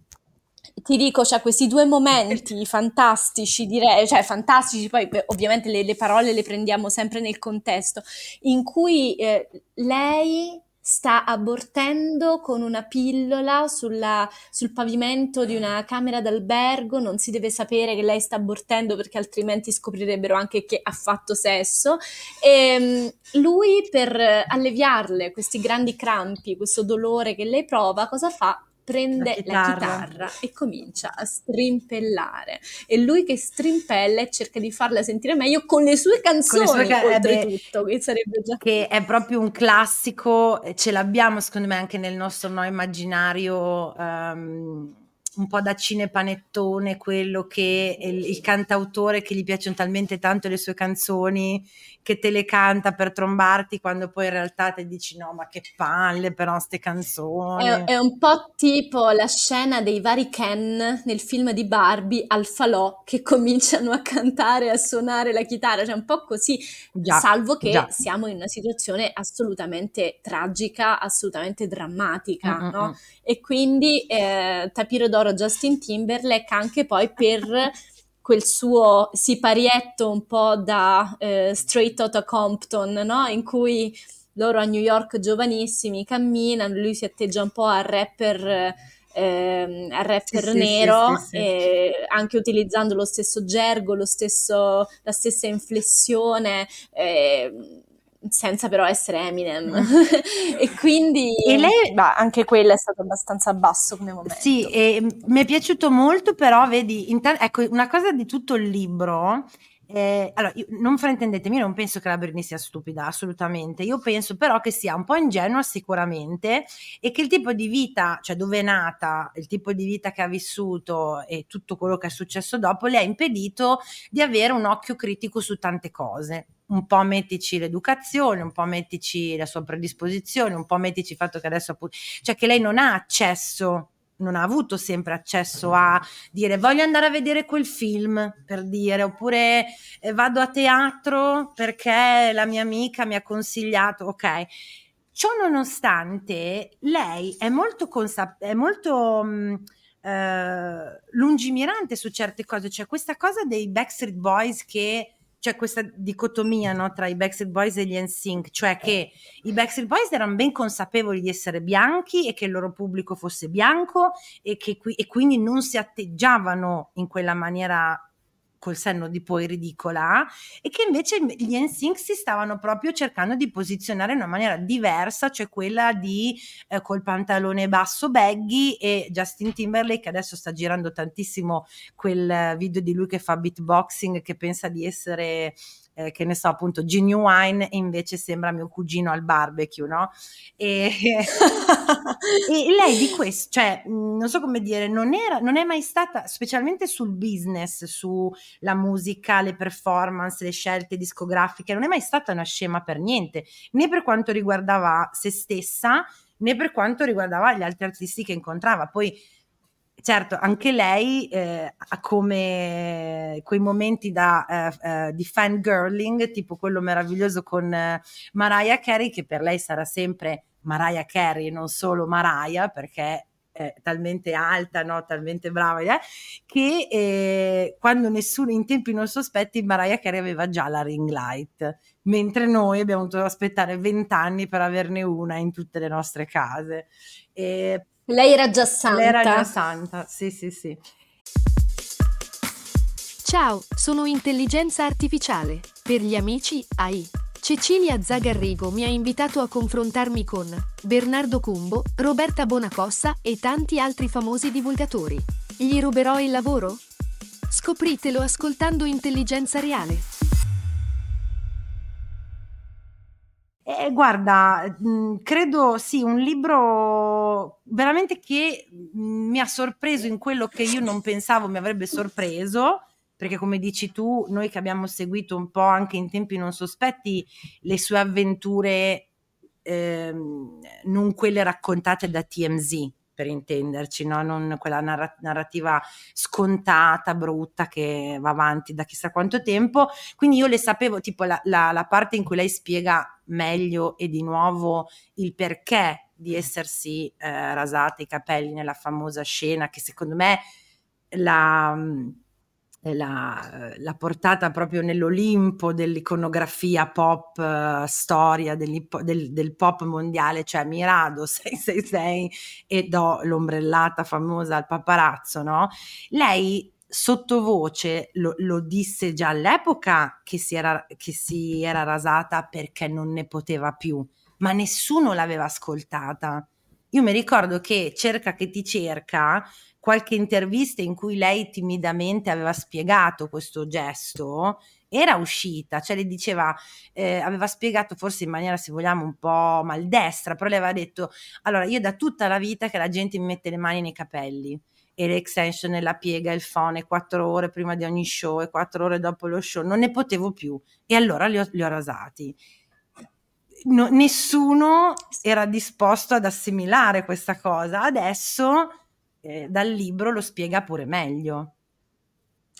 Speaker 3: ti dico, c'ha questi due momenti fantastici, direi, cioè fantastici, poi ovviamente le, le, parole le prendiamo sempre nel contesto, in cui eh, lei sta abortendo con una pillola sulla, sul pavimento di una camera d'albergo, non si deve sapere che lei sta abortendo perché altrimenti scoprirebbero anche che ha fatto sesso. E ehm, lui per alleviarle questi grandi crampi, questo dolore che lei prova, cosa fa? Prende la chitarra. la chitarra. e comincia a strimpellare. E lui che strimpella e cerca di farla sentire meglio con le sue canzoni, con le sue ca- eh, oltretutto, che sarebbe già...
Speaker 1: Che è proprio un classico, ce l'abbiamo secondo me anche nel nostro no immaginario... Um, un po' da cinepanettone, quello che il, il, cantautore che gli piacciono talmente tanto le sue canzoni che te le canta per trombarti quando poi in realtà ti dici no ma che palle però ste canzoni.
Speaker 3: È, è, un po' tipo la scena dei vari Ken nel film di Barbie al falò che cominciano a cantare, a suonare la chitarra, cioè un po' così, già, salvo che già. siamo in una situazione assolutamente tragica, assolutamente drammatica, mm-hmm. no? Mm. E quindi eh, Tapiro d'Oro Justin Timberlake anche poi per quel suo siparietto un po' da eh, Straight Outta Compton, no? In cui loro a New York giovanissimi camminano, lui si atteggia un po' a rapper, eh, a rapper sì, nero, sì, sì, anche utilizzando lo stesso gergo, lo stesso, la stessa inflessione. Eh, senza però essere Eminem. e quindi e lei... bah, anche quello è stato abbastanza basso come momento.
Speaker 1: Sì, e mi è piaciuto molto, però vedi, inter- ecco, una cosa di tutto il libro eh, allora, io, non fraintendetemi, io non penso che la Britney sia stupida, assolutamente. Io penso però che sia un po' ingenua sicuramente e che il tipo di vita, cioè dove è nata, il tipo di vita che ha vissuto e tutto quello che è successo dopo le ha impedito di avere un occhio critico su tante cose. Un po' mettici l'educazione, un po' mettici la sua predisposizione, un po' mettici il fatto che adesso appunto, cioè che lei non ha accesso non ha avuto sempre accesso a dire voglio andare a vedere quel film per dire oppure eh, vado a teatro perché la mia amica mi ha consigliato ok. Ciò nonostante lei è molto consap- è molto mh, mm, eh, lungimirante su certe cose cioè questa cosa dei Backstreet Boys che c'è questa dicotomia no, tra i Backstreet Boys e gli NSYNC, cioè che i Backstreet Boys erano ben consapevoli di essere bianchi e che il loro pubblico fosse bianco e, che, e quindi non si atteggiavano in quella maniera col senno di poi ridicola e che invece gli NSYNC si stavano proprio cercando di posizionare in una maniera diversa, cioè quella di eh, col pantalone basso baggy e Justin Timberlake adesso sta girando tantissimo quel video di lui che fa beatboxing che pensa di essere eh, che ne so, appunto genuine e invece sembra mio cugino al barbecue, no? E, e lei di questo, cioè, non so come dire, non, era, non è mai stata, specialmente sul business, sulla musica, le performance, le scelte discografiche, non è mai stata una scema per niente, né per quanto riguardava se stessa, né per quanto riguardava gli altri artisti che incontrava. Poi certo, anche lei eh, ha come quei momenti da, eh, eh, di fangirling, tipo quello meraviglioso con eh, Mariah Carey, che per lei sarà sempre Mariah Carey, non solo Mariah, perché è talmente alta, no? talmente brava, eh? che eh, quando nessuno, in tempi non sospetti, Mariah Carey aveva già la ring light, mentre noi abbiamo dovuto aspettare vent'anni per averne una in tutte le nostre case.
Speaker 3: E lei era già santa.
Speaker 1: Lei era già santa, sì, sì, sì.
Speaker 4: Ciao, sono intelligenza artificiale. Per gli amici, AI. Cecilia Zagarrigo mi ha invitato a confrontarmi con Bernardo Cumbo, Roberta Bonacossa e tanti altri famosi divulgatori. Gli ruberò il lavoro? Scopritelo ascoltando Intelligenza Reale.
Speaker 1: Eh, guarda, mh, mhmm, credo sì, un libro veramente che mhmm, mi ha sorpreso in quello che io non pensavo mi avrebbe sorpreso, perché come dici tu, noi che abbiamo seguito un po' anche in tempi non sospetti le sue avventure, ehm, non quelle raccontate da TMZ, per intenderci, no? non quella narra- narrativa scontata, brutta che va avanti da chissà quanto tempo. Quindi io le sapevo, tipo la, la, la parte in cui lei spiega meglio e di nuovo il perché di essersi eh, rasata i capelli nella famosa scena che secondo me la l'ha, l'ha portata proprio nell'Olimpo dell'iconografia pop, uh, storia del, del, pop mondiale, cioè Mirado 666 e do l'ombrellata famosa al paparazzo, no? Lei sottovoce lo, lo disse già all'epoca che si, era, che si era rasata perché non ne poteva più, ma nessuno l'aveva ascoltata. Io mi ricordo che Cerca che ti cerca qualche intervista in cui lei timidamente aveva spiegato questo gesto, era uscita, cioè le diceva, eh, aveva spiegato forse in maniera, se vogliamo, un po' maldestra, però le aveva detto, allora io da tutta la vita che la gente mi mette le mani nei capelli e le extension e la piega, il fone, quattro ore prima di ogni show e quattro ore dopo lo show, non ne potevo più e allora li ho, li ho rasati. No, nessuno era disposto ad assimilare questa cosa, adesso eh, dal libro lo spiega pure meglio.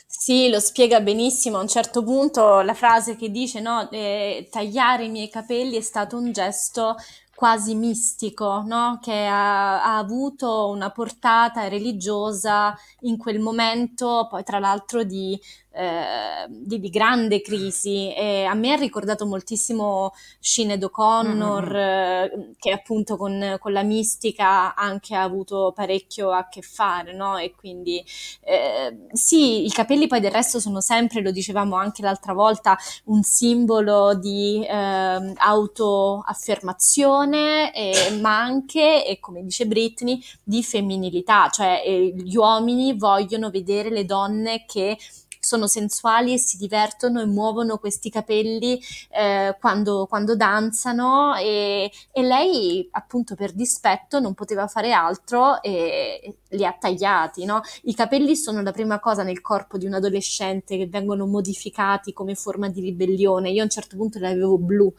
Speaker 3: Sì, lo spiega benissimo. A un certo punto la frase che dice, no, eh, tagliare i miei capelli è stato un gesto quasi mistico, no? che ha, ha, avuto una portata religiosa in quel momento, poi tra l'altro di eh, di, di, grande crisi e a me ha ricordato moltissimo Sinead O'Connor mm-hmm. che appunto con, con, la mistica anche ha avuto parecchio a che fare no? e quindi eh, sì i capelli poi del resto sono sempre lo dicevamo anche l'altra volta un simbolo di autoaffermazione eh, ma anche e come dice Britney di femminilità cioè eh, gli uomini vogliono vedere le donne che sono sensuali e si divertono e muovono questi capelli eh, quando, quando, danzano e, e, lei appunto per dispetto non poteva fare altro e li ha tagliati. No? I capelli sono la prima cosa nel corpo di un adolescente che vengono modificati come forma di ribellione. Io a un certo punto li avevo blu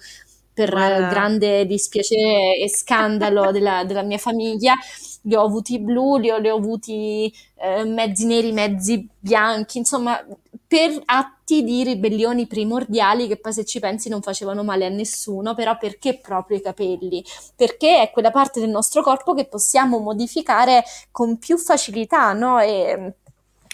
Speaker 3: per Guarda. grande dispiacere e scandalo della, della, mia famiglia. Li ho avuti blu, li ho, li ho avuti eh, mezzi neri, mezzi bianchi, insomma, per atti di ribellioni primordiali che poi se ci pensi non facevano male a nessuno, però perché proprio i capelli? Perché è quella parte del nostro corpo che possiamo modificare con più facilità, no? E,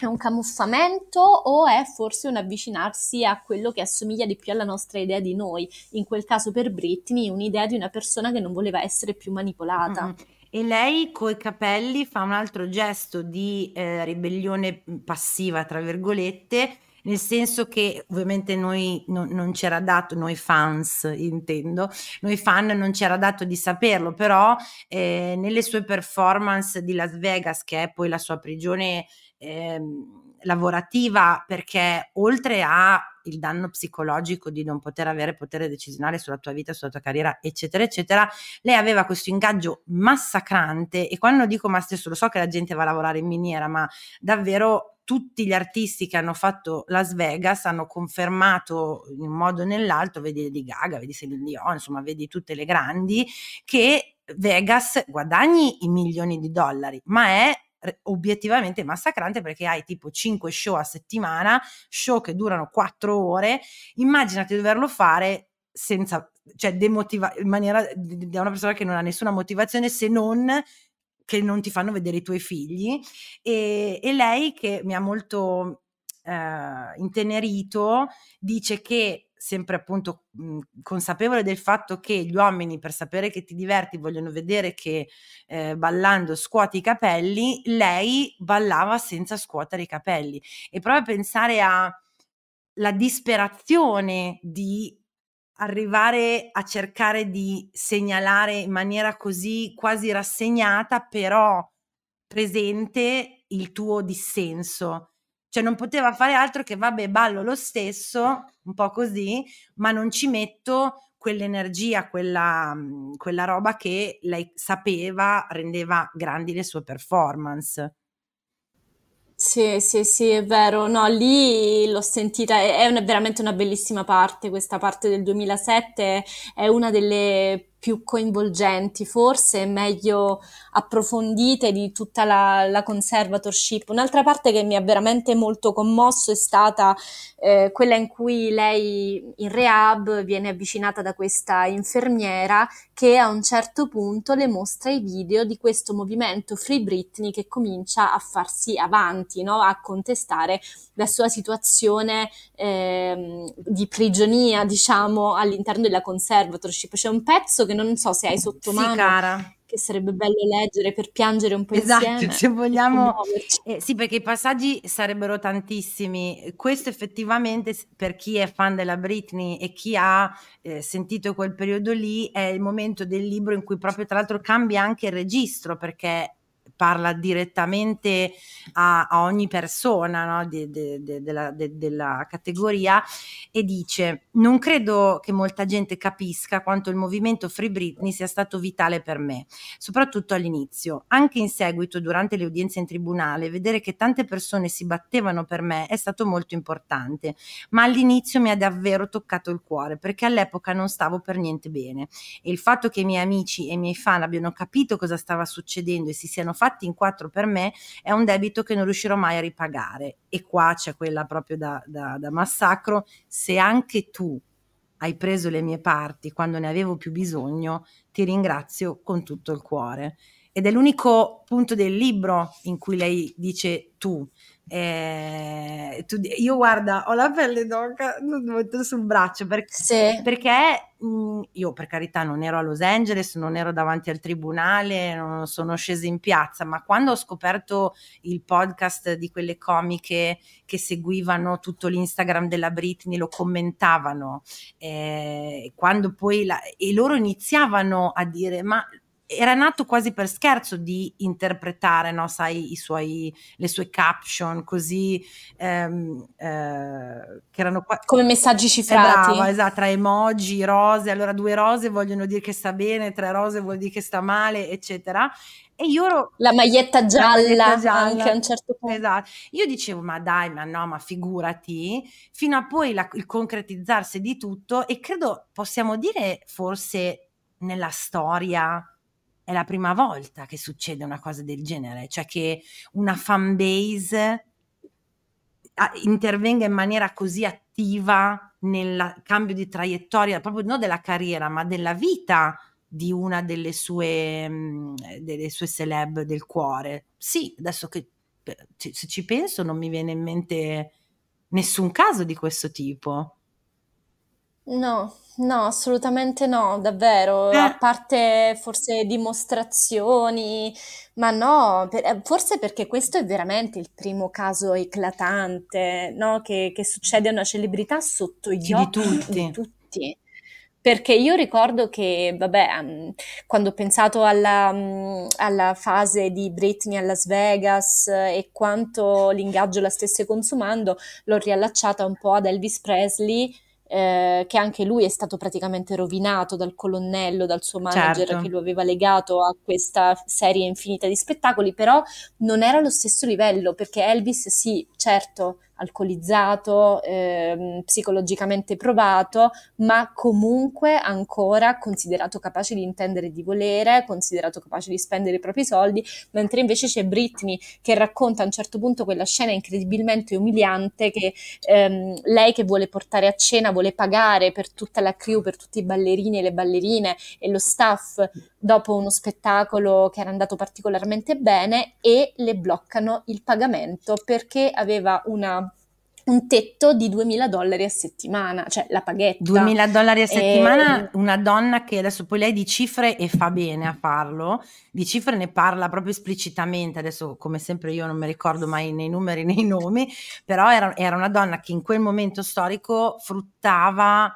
Speaker 3: è un camuffamento o è forse un avvicinarsi a quello che assomiglia di più alla nostra idea di noi? In quel caso per Britney un'idea di una persona che non voleva essere più manipolata. Mm-hmm.
Speaker 1: E lei coi capelli fa un altro gesto di eh, ribellione passiva, tra virgolette, nel senso che ovviamente noi non, non c'era dato, noi fans intendo, noi fan non c'era dato di saperlo, però eh, nelle sue performance di Las Vegas, che è poi la sua prigione eh, lavorativa, perché oltre a il danno psicologico di non poter avere potere decisionale sulla tua vita, sulla tua carriera, eccetera, eccetera, lei aveva questo ingaggio massacrante e quando dico ma stesso lo so che la gente va a lavorare in miniera, ma davvero tutti gli artisti che hanno fatto Las Vegas hanno confermato in un modo o nell'altro, vedi Lady Gaga, vedi Celine Dion, insomma, vedi tutte le grandi, che Vegas guadagni i milioni di dollari, ma è obiettivamente massacrante perché hai tipo 5 show a settimana, show che durano 4 ore, immaginati doverlo fare senza, cioè demotiva, in maniera da una persona che non ha nessuna motivazione se non che non ti fanno vedere i tuoi figli. E, e lei che mi ha molto eh, intenerito dice che sempre appunto mh, consapevole del fatto che gli uomini per sapere che ti diverti vogliono vedere che eh, ballando scuoti i capelli, lei ballava senza scuotere i capelli e a pensare alla disperazione di arrivare a cercare di segnalare in maniera così quasi rassegnata, però presente il tuo dissenso. Cioè non poteva fare altro che vabbè, ballo lo stesso, un po' così, ma non ci metto quell'energia, quella, quella roba che lei sapeva rendeva grandi le sue performance.
Speaker 3: Sì, sì, sì, è vero. No, lì l'ho sentita, è, è una- veramente una bellissima parte, questa parte del 2007 è una delle più coinvolgenti, forse meglio approfondite di tutta la, la, conservatorship. Un'altra parte che mi ha veramente molto commosso è stata eh, quella in cui lei in rehab viene avvicinata da questa infermiera che a un certo punto le mostra i video di questo movimento Free Britney che comincia a farsi avanti, no? a contestare la sua situazione eh, di prigionia, diciamo, all'interno della conservatorship. C'è un pezzo che non so se hai sotto mano.
Speaker 1: Sì, cara
Speaker 3: che sarebbe bello leggere per piangere un po'
Speaker 1: esatto,
Speaker 3: insieme.
Speaker 1: se vogliamo. Eh, sì, perché i passaggi sarebbero tantissimi. Questo effettivamente per chi è fan della Britney e chi ha eh, sentito quel periodo lì è il momento del libro in cui proprio tra l'altro cambia anche il registro perché parla direttamente a, a ogni persona no? de, de, de, della, della categoria e dice non credo che molta gente capisca quanto il movimento Free Britney sia stato vitale per me, soprattutto all'inizio. Anche in seguito, durante le udienze in tribunale, vedere che tante persone si battevano per me è stato molto importante, ma all'inizio mi ha davvero toccato il cuore perché all'epoca non stavo per niente bene e il fatto che i miei amici e i miei fan abbiano capito cosa stava succedendo e si siano fatti in quattro per me è un debito che non riuscirò mai a ripagare. E qua c'è quella proprio da, da, da massacro. Se anche tu hai preso le mie parti quando ne avevo più bisogno, ti ringrazio con tutto il cuore. Ed è l'unico punto del libro in cui lei dice tu, eh, tu, io guarda, ho la pelle d'oca sul braccio perché, sì. perché mh, mm, io per carità non ero a Los Angeles, non ero davanti al tribunale, non sono scesa in piazza, ma quando ho scoperto il podcast di quelle comiche che seguivano tutto l'Instagram della Britney, lo commentavano, eh, quando poi la, e loro iniziavano a dire ma era nato quasi per scherzo di interpretare, no, sai, i suoi, le sue caption così ehm, eh, che erano qua-
Speaker 3: come messaggi cifrati.
Speaker 1: Brava, esatto, tra emoji, rose, allora due rose vogliono dire che sta bene, tre rose vuol dire che sta male, eccetera. E io ero,
Speaker 3: la maglietta gialla, la maglietta gialla anche a un certo punto.
Speaker 1: Esatto. Io dicevo, ma dai, ma no, ma figurati, fino a poi la, il concretizzarsi di tutto e credo possiamo dire forse nella storia è la prima volta che succede una cosa del genere, cioè che una fan base ah, intervenga in maniera così attiva nel cambio di traiettoria, proprio non della carriera, ma della vita di una delle sue, mm, delle sue celeb del cuore. Sì, adesso che se ci penso non mi viene in mente nessun caso di questo tipo.
Speaker 3: No, no, assolutamente no, davvero,
Speaker 1: Eh.
Speaker 3: a parte forse dimostrazioni, ma no, per- eh, forse perché questo è veramente il primo caso eclatante, no? Che, che succede a una celebrità sotto gli
Speaker 1: Sì, di
Speaker 3: occhi di
Speaker 1: tutti.
Speaker 3: tutti. Perché io ricordo che, vabbè, quando ho pensato alla, mm, alla fase di Britney a Las Vegas eh, e quanto l'ingaggio la stesse consumando, l'ho riallacciata un po' ad Elvis Presley eh, che anche lui è stato praticamente rovinato dal colonnello, dal suo manager
Speaker 1: Certo.
Speaker 3: che lo aveva legato a questa serie infinita di spettacoli, però non era allo stesso livello perché Elvis sì, certo, alcolizzato, ehm, psicologicamente provato, ma comunque ancora considerato capace di intendere di volere, considerato capace di spendere i propri soldi, mentre invece c'è Britney che racconta a un certo punto quella scena incredibilmente umiliante che ehm, lei che vuole portare a cena, vuole pagare per tutta la crew, per tutti i ballerini e le ballerine e lo staff dopo uno spettacolo che era andato particolarmente bene e le bloccano il pagamento perché aveva una un tetto di 2000 dollari a settimana, cioè la paghetta.
Speaker 1: 2000 dollari a settimana, e... una donna che adesso poi lei di cifre e fa bene a farlo, di cifre ne parla proprio esplicitamente, adesso come sempre io non mi ricordo mai nei numeri nei nomi, però era, era una donna che in quel momento storico fruttava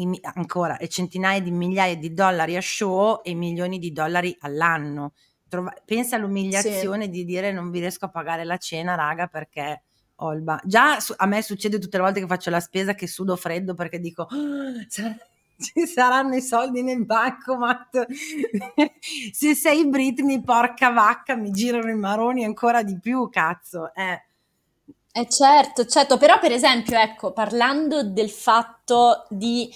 Speaker 1: i, ancora e centinaia di migliaia di dollari a show e milioni di dollari all'anno. Trova, pensa all'umiliazione sì. di dire non vi riesco a pagare la cena, raga, perché ho il ba- Già a me succede tutte le volte che faccio la spesa che sudo freddo perché dico oh, ci saranno i soldi nel bancomat. Se sei Britney, porca vacca, mi girano i maroni ancora di più, cazzo. Eh.
Speaker 3: Eh certo, certo, però per esempio, ecco, parlando del fatto di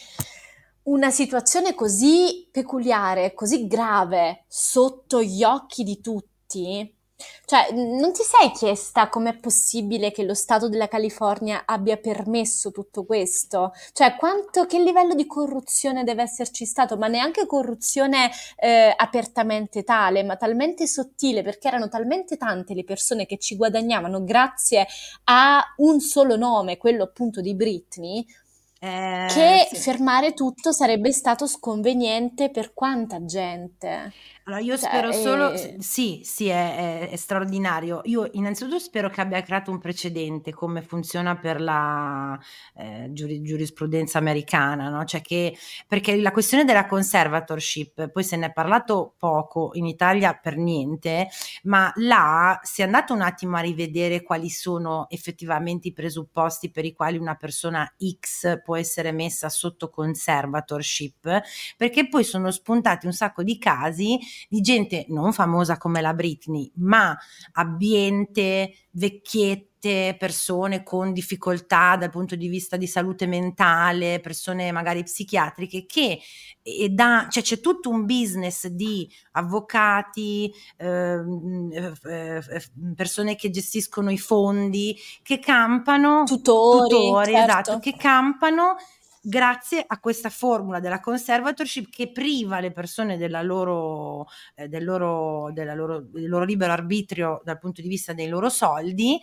Speaker 3: una situazione così peculiare, così grave sotto gli occhi di tutti, cioè, non ti sei chiesta com'è possibile che lo Stato della California abbia permesso tutto questo? Cioè, quanto, che livello di corruzione deve esserci stato? Ma neanche corruzione eh, apertamente tale, ma talmente sottile, perché erano talmente tante le persone che ci guadagnavano grazie a un solo nome, quello appunto di Britney, eh, che sì. fermare tutto sarebbe stato sconveniente per quanta gente.
Speaker 1: Allora io cioè, spero solo, eh... sì, sì, è, è, è, straordinario. Io innanzitutto spero che abbia creato un precedente come funziona per la eh, giurisprudenza americana, no? Cioè che, perché la questione della conservatorship, poi se ne è parlato poco, in Italia per niente, ma là si è andato un attimo a rivedere quali sono effettivamente i presupposti per i quali una persona X può essere messa sotto conservatorship, perché poi sono spuntati un sacco di casi di gente non famosa come la Britney, ma abbiente, vecchiette, persone con difficoltà dal punto di vista di salute mentale, persone magari psichiatriche che da, cioè c'è tutto un business di avvocati, ehm, eh, eh, persone che gestiscono i fondi, che campano,
Speaker 3: tutori, tutori
Speaker 1: certo. esatto, che campano grazie a questa formula della conservatorship che priva le persone della loro, eh, del, loro, della loro, del loro libero arbitrio dal punto di vista dei loro soldi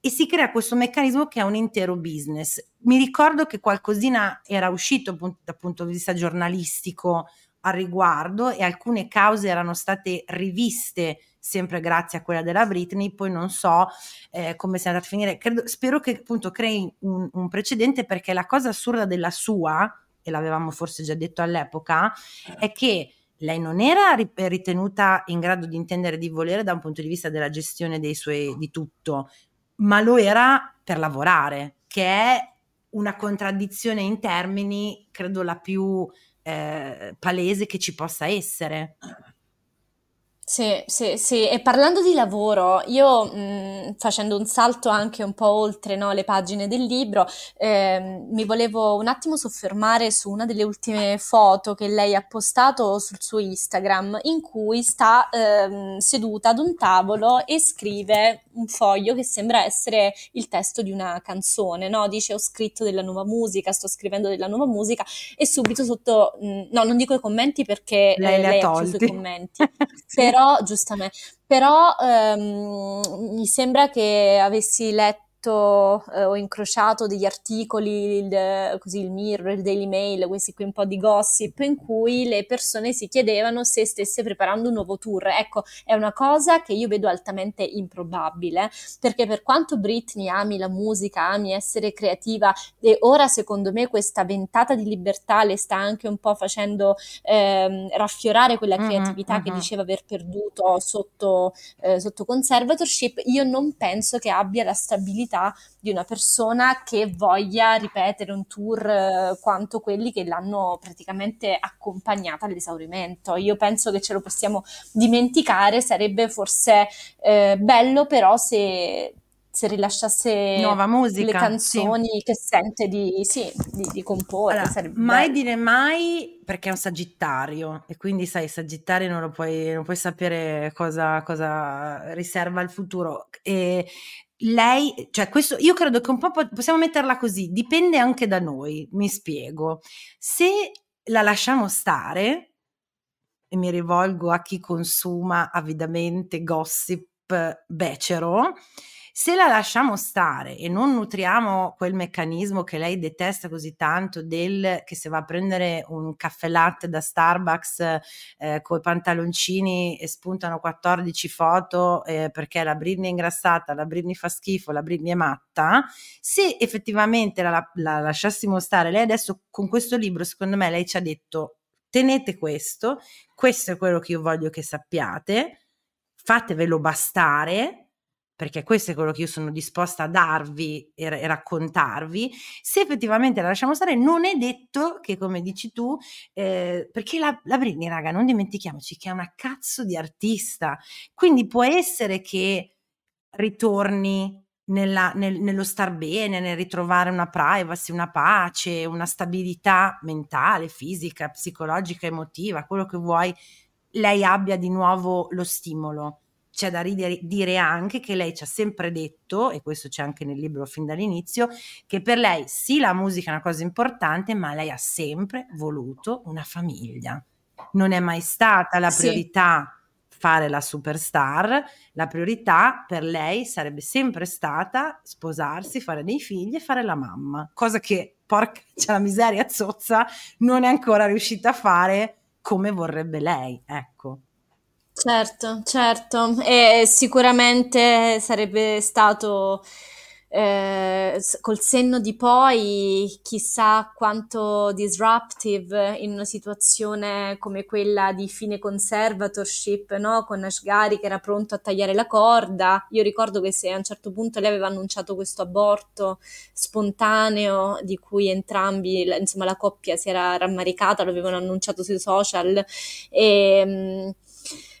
Speaker 1: e si crea questo meccanismo che è un intero business. Mi ricordo che qualcosina era uscito dal punto di vista giornalistico al riguardo e alcune cause erano state riviste sempre grazie a quella della Britney, poi non so eh, come sia andata a finire, Credo, spero che appunto crei un, un precedente perché la cosa assurda della sua, e l'avevamo forse già detto all'epoca, è che lei non era ritenuta in grado di intendere e di volere da un punto di vista della gestione dei suoi, di tutto, ma lo era per lavorare, che è una contraddizione in termini, credo la più eh, palese che ci possa essere.
Speaker 3: Sì, sì, sì, e parlando di lavoro, io mh, facendo un salto anche un po' oltre, no, le pagine del libro, eh, mi volevo un attimo soffermare su una delle ultime foto che lei ha postato sul suo Instagram, in cui sta eh, seduta ad un tavolo e scrive un foglio che sembra essere il testo di una canzone, no? Dice ho scritto della nuova musica, sto scrivendo della nuova musica e subito sotto, mh, no, non dico i commenti perché
Speaker 1: lei,
Speaker 3: eh, lei ha chiuso i commenti, però però, giustamente, però ehm, mi sembra che avessi letto letto eh, o incrociato degli articoli, il, così il Mirror, il Daily Mail, questi qui un po' di gossip, in cui le persone si chiedevano se stesse preparando un nuovo tour. Ecco, è una cosa che io vedo altamente improbabile, perché per quanto Britney ami la musica, ami essere creativa, e ora secondo me questa ventata di libertà le sta anche un po' facendo ehm, raffiorare quella creatività mm-hmm, che mm-hmm. diceva aver perduto sotto, eh, sotto conservatorship, io non penso che abbia la stabilità possibilità di una persona che voglia ripetere un tour eh, quanto quelli che l'hanno praticamente accompagnata all'esaurimento. Io penso che ce lo possiamo dimenticare, sarebbe forse eh, bello però se se rilasciasse
Speaker 1: nuova musica,
Speaker 3: le canzoni sì. che sente di, sì, di, di comporre.
Speaker 1: Allora, mai dire mai perché è un sagittario e quindi sai, sagittario non lo puoi, non puoi sapere cosa, cosa riserva il futuro. E lei, cioè questo, io credo che un po' possiamo metterla così, dipende anche da noi, mi spiego. Se la lasciamo stare, e mi rivolgo a chi consuma avidamente gossip becero, se la lasciamo stare e non nutriamo quel meccanismo che lei detesta così tanto del che se va a prendere un caffè latte da Starbucks eh, con i pantaloncini e spuntano 14 foto eh, perché la Britney è ingrassata, la Britney fa schifo, la Britney è matta, se effettivamente la, la lasciassimo stare, lei adesso con questo libro secondo me lei ci ha detto tenete questo, questo è quello che io voglio che sappiate, fatevelo bastare perché questo è quello che io sono disposta a darvi e, e, raccontarvi, se effettivamente la lasciamo stare, non è detto che, come dici tu, eh, perché la, la Britney, raga, non dimentichiamoci che è una cazzo di artista, quindi può essere che ritorni nella, nel, nello star bene, nel ritrovare una privacy, una pace, una stabilità mentale, fisica, psicologica, emotiva, quello che vuoi, lei abbia di nuovo lo stimolo. C'è da ridere, dire anche che lei ci ha sempre detto, e questo c'è anche nel libro fin dall'inizio, che per lei sì la musica è una cosa importante, ma lei ha sempre voluto una famiglia. Non è mai stata la priorità sì. fare la superstar, la priorità per lei sarebbe sempre stata sposarsi, fare dei figli e fare la mamma, cosa che, porca c'è la miseria zozza, non è ancora riuscita a fare come vorrebbe lei, ecco.
Speaker 3: Certo, certo, e sicuramente sarebbe stato eh, col senno di poi, chissà quanto disruptive in una situazione come quella di fine conservatorship, no? Con Ashgari che era pronto a tagliare la corda. Io ricordo che se a un certo punto lei aveva annunciato questo aborto spontaneo di cui entrambi, insomma, la coppia si era rammaricata, lo avevano annunciato sui social e mm,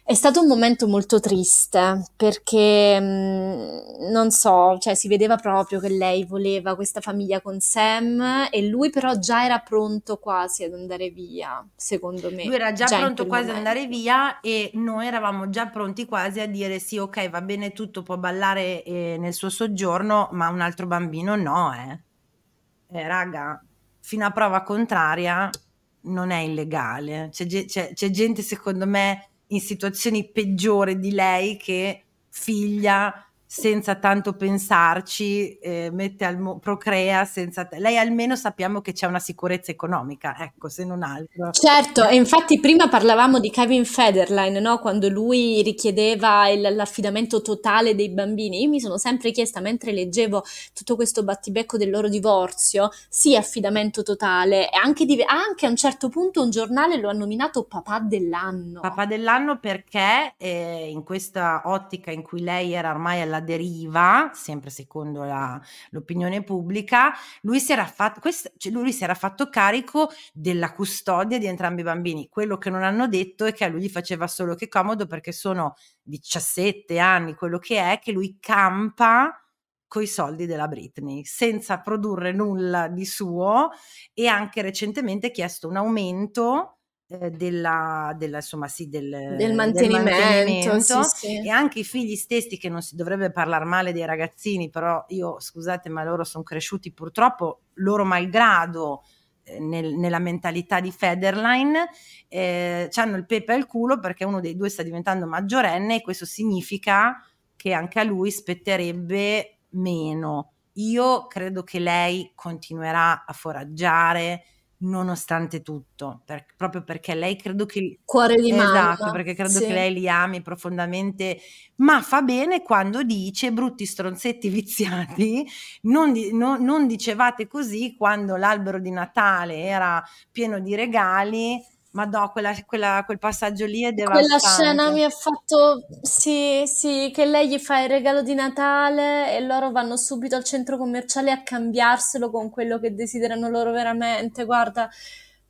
Speaker 3: è stato un momento molto triste perché mh, non so, cioè si vedeva proprio che lei voleva questa famiglia con Sam e lui però già era pronto quasi ad andare via, secondo me.
Speaker 1: Lui era già, già pronto quasi momento. ad andare via e noi eravamo già pronti quasi a dire sì, ok, va bene tutto, può ballare eh, nel suo soggiorno, ma un altro bambino no, eh. eh raga, fino a prova contraria non è illegale. C'è, c'è, c'è gente secondo me in situazioni peggiori di lei che figlia senza tanto pensarci, eh, mette al mo- procrea senza te. Lei almeno sappiamo che c'è una sicurezza economica, ecco, se non altro.
Speaker 3: Certo, e infatti prima parlavamo di Kevin Federline, no? Quando lui richiedeva il, l'affidamento totale dei bambini. Io mi sono sempre chiesta, mentre leggevo tutto questo battibecco del loro divorzio, sì, affidamento totale, e anche, di, anche a un certo punto un giornale lo ha nominato papà dell'anno.
Speaker 1: Papà dell'anno perché eh, in questa ottica in cui lei era ormai alla alla deriva, sempre secondo la, l'opinione pubblica, lui si, fatto, questo, cioè lui si era fatto carico della custodia di entrambi i bambini. Quello che non hanno detto è che a lui gli faceva solo che comodo perché sono 17 anni, quello che è, che lui campa coi soldi della Britney senza produrre nulla di suo e anche recentemente chiesto un aumento eh, della, della, insomma, sì, del,
Speaker 3: del mantenimento, del mantenimento sì,
Speaker 1: sì. e anche i figli stessi che non si dovrebbe parlare male dei ragazzini però io scusate ma loro sono cresciuti purtroppo loro malgrado eh, nel, nella mentalità di Federline eh, hanno il pepe al culo perché uno dei due sta diventando maggiorenne e questo significa che anche a lui spetterebbe meno io credo che lei continuerà a foraggiare nonostante tutto, per, proprio perché lei credo che...
Speaker 3: Cuore di mamma.
Speaker 1: Esatto, perché credo sì. che lei li ami profondamente, ma fa bene quando dice brutti stronzetti viziati, non, di, no, non dicevate così quando l'albero di Natale era pieno di regali ma no, quella, quella, quel passaggio lì è devastante.
Speaker 3: Quella scena mi ha fatto, sì, sì, che lei gli fa il regalo di Natale e loro vanno subito al centro commerciale a cambiarselo con quello che desiderano loro veramente. Guarda,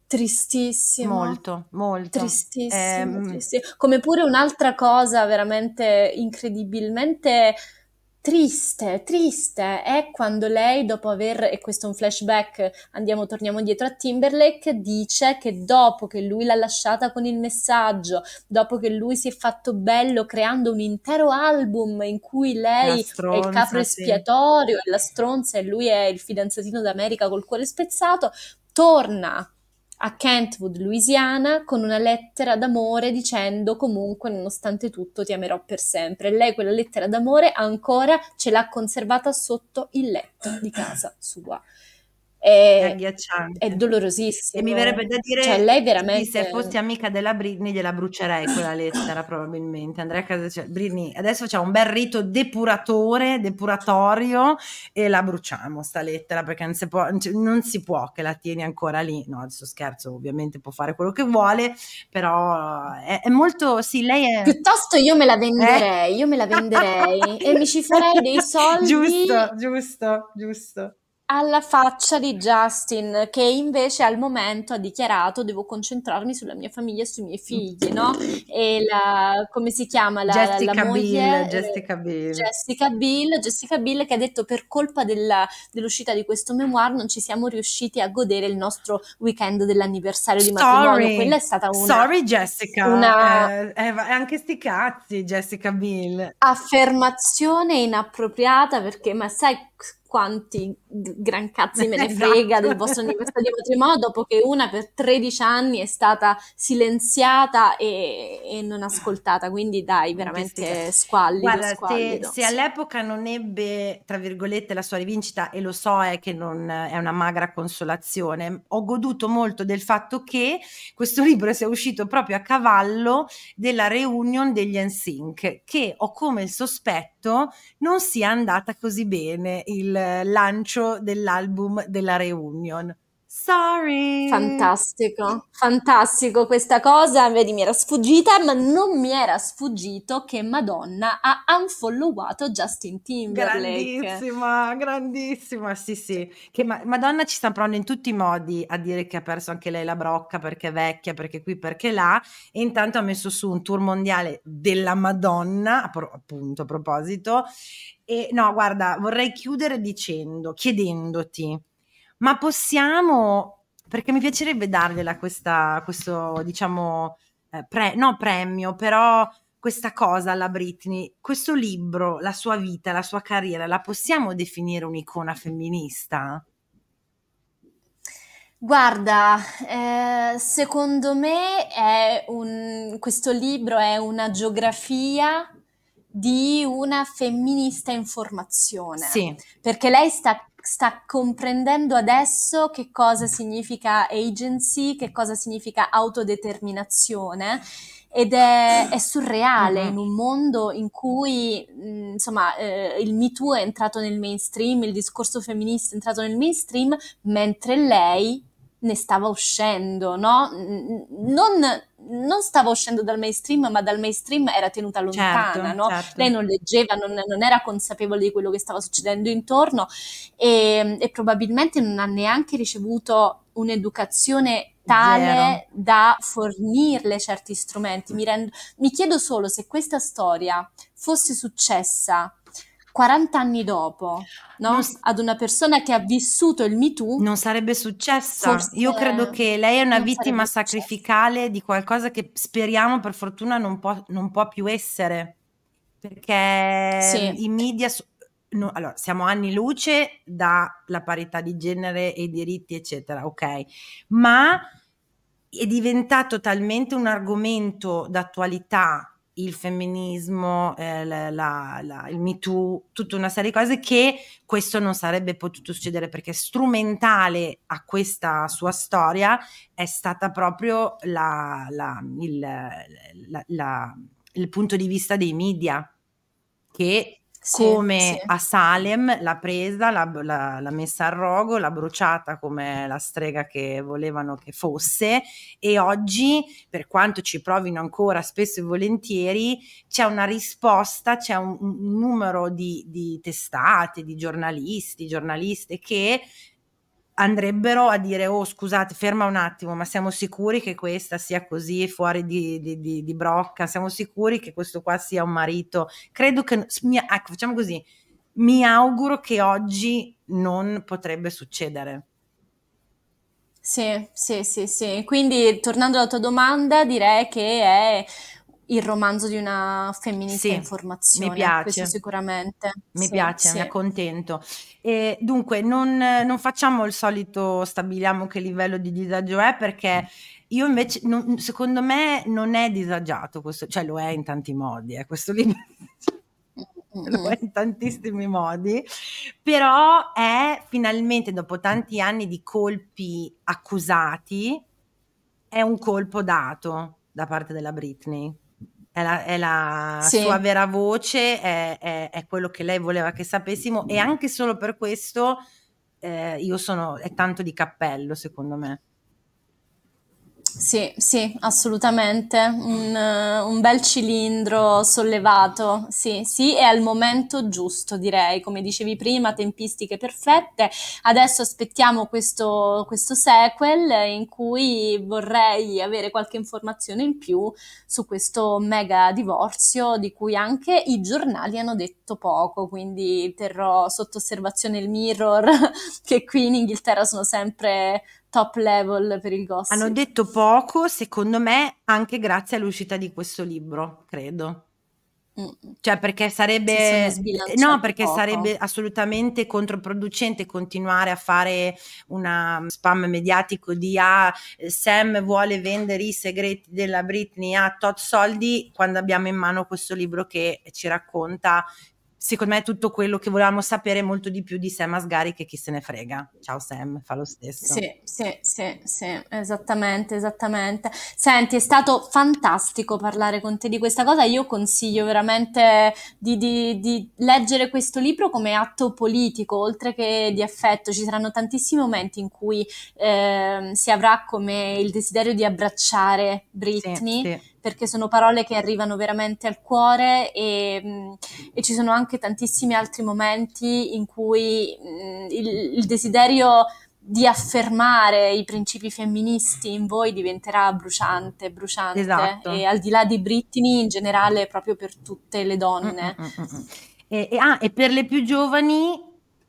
Speaker 3: tristissimo.
Speaker 1: Molto, molto.
Speaker 3: Tristissimo, ehm... tristissimo. Come pure un'altra cosa veramente incredibilmente triste, triste è quando lei dopo aver, e questo è un flashback, andiamo, torniamo dietro a Timberlake, dice che dopo che lui l'ha lasciata con il messaggio, dopo che lui si è fatto bello creando un intero album in cui lei stronza, è il capro espiatorio, sì. la stronza e lui è il fidanzatino d'America col cuore spezzato, torna a Kentwood, Louisiana, con una lettera d'amore dicendo comunque nonostante tutto ti amerò per sempre. Lei quella lettera d'amore ancora ce l'ha conservata sotto il letto di casa sua. È, è agghiacciante. È dolorosissimo.
Speaker 1: E mi verrebbe da dire,
Speaker 3: cioè, lei veramente...
Speaker 1: se fossi amica della Britney gliela brucerei quella lettera probabilmente. Andrei a casa, cioè, Britney, adesso facciamo un bel rito depuratore, depuratorio e la bruciamo sta lettera perché non si può, non si può che la tieni ancora lì. No, adesso scherzo, ovviamente può fare quello che vuole, però è, è molto, sì, lei è...
Speaker 3: Piuttosto io me la venderei, eh? io me la venderei e mi ci farei dei soldi.
Speaker 1: Giusto, giusto, giusto.
Speaker 3: Alla faccia di Justin, che invece al momento ha dichiarato devo concentrarmi sulla mia famiglia e sui miei figli, no? E la, come si chiama? La,
Speaker 1: Jessica
Speaker 3: la moglie,
Speaker 1: Bill,
Speaker 3: eh,
Speaker 1: Jessica Bill.
Speaker 3: Jessica Bill, Jessica Bill che ha detto per colpa della- dell'uscita di questo memoir non ci siamo riusciti a godere il nostro weekend dell'anniversario di matrimonio.
Speaker 1: Sorry,
Speaker 3: Quella è stata una
Speaker 1: sorry Jessica,
Speaker 3: una-
Speaker 1: Eh, eh, anche sti cazzi Jessica Bill.
Speaker 3: affermazione inappropriata perché, ma sai quanti gran cazzi me ne
Speaker 1: Esatto.
Speaker 3: frega del vostro anniversario di matrimonio dopo che una per 13 anni è stata silenziata e, e non ascoltata, quindi dai, veramente squallido,
Speaker 1: Guarda, se,
Speaker 3: squallido.
Speaker 1: se all'epoca non ebbe, tra virgolette, la sua rivincita, e lo so è che non è una magra consolazione, ho goduto molto del fatto che questo libro sia uscito proprio a cavallo della reunion degli NSYNC, che ho come il sospetto non sia andata così bene il lancio dell'album della reunion. Sorry.
Speaker 3: Fantastico, fantastico questa cosa, vedi, mi era sfuggita, ma non mi era sfuggito che Madonna ha unfollowato Justin Timberlake.
Speaker 1: Grandissima, grandissima, sì sì, che ma- Madonna ci sta provando in tutti i modi a dire che ha perso anche lei la brocca perché è vecchia, perché qui, perché là, e intanto ha messo su un tour mondiale della Madonna, appunto a proposito, e no, guarda, vorrei chiudere dicendo, chiedendoti, ma possiamo, perché mi piacerebbe dargliela questa, questo, diciamo, eh, pre- no premio, però questa cosa alla Britney, questo libro, la sua vita, la sua carriera, la possiamo definire un'icona femminista?
Speaker 3: Guarda, eh, secondo me è un- questo libro è una geografia di una femminista in formazione.
Speaker 1: Sì,
Speaker 3: perché lei sta, sta comprendendo adesso che cosa significa agency, che cosa significa autodeterminazione ed è, è surreale
Speaker 1: Mhm.
Speaker 3: in un mondo in cui mh, insomma eh, il Me Too è entrato nel mainstream, il discorso femminista è entrato nel mainstream, mentre lei ne stava uscendo, no? Non, non stava uscendo dal mainstream, ma dal mainstream era tenuta lontana,
Speaker 1: certo,
Speaker 3: no?
Speaker 1: certo.
Speaker 3: Lei non leggeva, non, non era consapevole di quello che stava succedendo intorno e, e probabilmente non ha neanche ricevuto un'educazione tale
Speaker 1: Zero.
Speaker 3: da fornirle certi strumenti. Mi, rendo- mi chiedo solo se questa storia fosse successa 40 anni dopo, no?
Speaker 1: S-
Speaker 3: Ad una persona che ha vissuto il Me Too,
Speaker 1: Non sarebbe successa.
Speaker 3: forse
Speaker 1: Io credo che lei è una vittima
Speaker 3: sarebbe successa.
Speaker 1: sacrificale di qualcosa che speriamo per fortuna non può, non può più essere. Perché
Speaker 3: Sì.
Speaker 1: i media... no, allora, siamo anni luce dalla parità di genere e i diritti, eccetera, ok. Ma è diventato talmente un argomento d'attualità il femminismo, eh, la- la- il Me Too, tutta una serie di cose che questo non sarebbe potuto succedere perché strumentale a questa sua storia è stata proprio il, il punto di vista dei media che
Speaker 3: Sì,
Speaker 1: come
Speaker 3: sì.
Speaker 1: a Salem l'ha presa, l'ha, l'ha- l'ha messa al rogo, l'ha bruciata come la strega che volevano che fosse e oggi, per quanto ci provino ancora spesso e volentieri, c'è una risposta, c'è un, un numero di, di testate, di giornalisti, giornaliste che andrebbero a dire oh scusate ferma un attimo ma siamo sicuri che questa sia così fuori di, di- di- di brocca? Siamo sicuri che questo qua sia un marito? Credo che ecco facciamo così. Mi auguro che oggi non potrebbe succedere.
Speaker 3: Sì, sì, sì, sì. Quindi, tornando alla tua domanda, direi che è il romanzo di una femminista
Speaker 1: Sì,
Speaker 3: in formazione,
Speaker 1: mi piace.
Speaker 3: questo sicuramente.
Speaker 1: Mi
Speaker 3: Sì,
Speaker 1: piace, mi
Speaker 3: sì.
Speaker 1: accontento. E dunque, non, non facciamo il solito stabiliamo che livello di disagio è perché io invece, non- secondo me, non è disagiato questo, cioè lo è in tanti modi, eh, questo libro lo è in tantissimi modi, però è finalmente dopo tanti anni di colpi accusati, è un colpo dato da parte della Britney. È la, è la
Speaker 3: Sì.
Speaker 1: sua vera voce, è, è- è quello che lei voleva che sapessimo e anche solo per questo eh, io sono, è tanto di cappello secondo me.
Speaker 3: Sì, sì, assolutamente. Un, un, bel cilindro sollevato, sì, sì, e al momento giusto, direi. Come dicevi prima, tempistiche perfette. Adesso aspettiamo questo, questo sequel in cui vorrei avere qualche informazione in più su questo mega divorzio di cui anche i giornali hanno detto poco, quindi terrò sotto osservazione il mirror, che qui in Inghilterra sono sempre top level per il gossip.
Speaker 1: Hanno detto poco, secondo me, anche grazie all'uscita di questo libro, credo. Mm. Cioè, perché sarebbe no, perché poco. sarebbe assolutamente controproducente continuare a fare una spam mediatico di ah, Sam vuole vendere i segreti della Britney a tot soldi quando abbiamo in mano questo libro che ci racconta secondo me tutto quello che volevamo sapere molto di più di Sam Asgari che chi se ne frega. Ciao Sam, fa lo stesso.
Speaker 3: Sì, sì, sì, sì, esattamente, esattamente. Senti, è stato fantastico parlare con te di questa cosa. Io consiglio veramente di, di, di leggere questo libro come atto politico, oltre che di affetto. Ci saranno tantissimi momenti in cui eh, si avrà come il desiderio di abbracciare Britney. Sì, sì perché sono parole che arrivano veramente al cuore e, mm, e ci sono anche tantissimi altri momenti in cui mm, il, il desiderio di affermare i principi femministi in voi diventerà bruciante, bruciante. Esatto. E al di là di Britney, in generale, proprio per tutte le donne. Mm, mm,
Speaker 1: mm, e, e, ah, e, per le più giovani,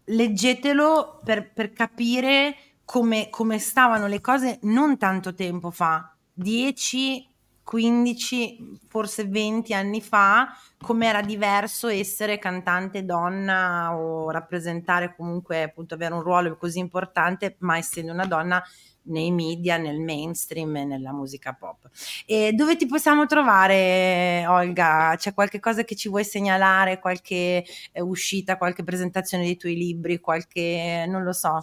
Speaker 1: leggetelo per, per capire come, come, stavano le cose non tanto tempo fa, 10, 15, forse 20 anni fa, com'era diverso essere cantante donna o rappresentare comunque appunto avere un ruolo così importante, ma essendo una donna nei media, nel mainstream e nella musica pop. E dove ti possiamo trovare, Olga? C'è qualche cosa che ci vuoi segnalare, qualche eh, uscita, qualche presentazione dei tuoi libri, qualche, non lo so.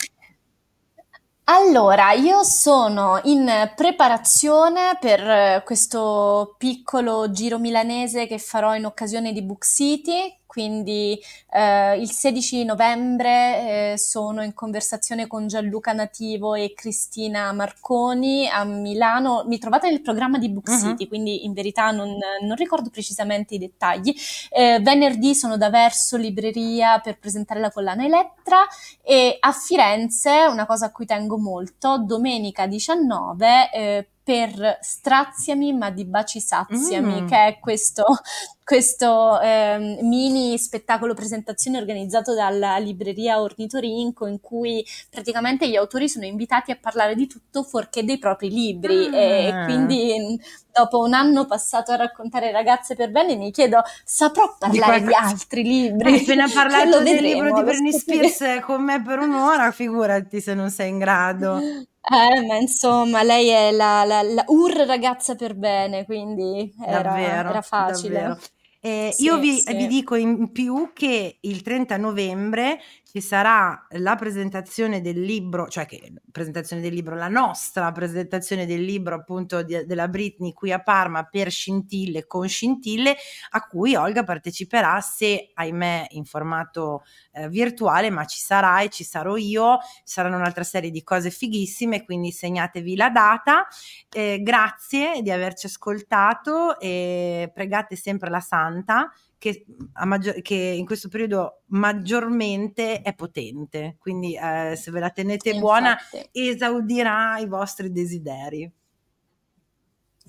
Speaker 3: Allora, io sono in preparazione per eh, questo piccolo giro milanese che farò in occasione di Book City, quindi eh, il 16 novembre eh, sono in conversazione con Gianluca Nativo e Cristina Marconi a Milano. Mi trovate nel programma di Book uh-huh. City, quindi in verità non, non, ricordo precisamente i dettagli. Eh, venerdì sono da Verso Libreria per presentare la collana Elettra e a Firenze, una cosa a cui tengo molto, domenica 19 eh, per Straziami ma di baci saziami, mm. che è questo, questo eh, mini spettacolo presentazione organizzato dalla libreria Ornitorinco in cui praticamente gli autori sono invitati a parlare di tutto fuorché dei propri libri mm. e quindi dopo un anno passato a raccontare ragazze per bene mi chiedo saprò parlare di, di altri libri?
Speaker 1: Hai appena parlato del libro di Britney Spears con me per un'ora, figurati se non sei in grado.
Speaker 3: Eh, ma insomma, lei è la, la, la ur ragazza per bene, quindi era, davvero, era facile.
Speaker 1: Davvero. Eh, sì, io vi, sì. vi, dico in più che il 30 novembre ci sarà la presentazione del libro, cioè che presentazione del libro, la nostra presentazione del libro appunto di, della Britney qui a Parma per scintille con scintille, a cui Olga parteciperà se ahimè in formato eh, virtuale, ma ci sarà e ci sarò io, ci saranno un'altra serie di cose fighissime, quindi segnatevi la data. Eh, grazie di averci ascoltato e pregate sempre la Santa che, maggior, che, in questo periodo maggiormente è potente, quindi eh, se ve la tenete sì, buona infatti. esaudirà i vostri desideri.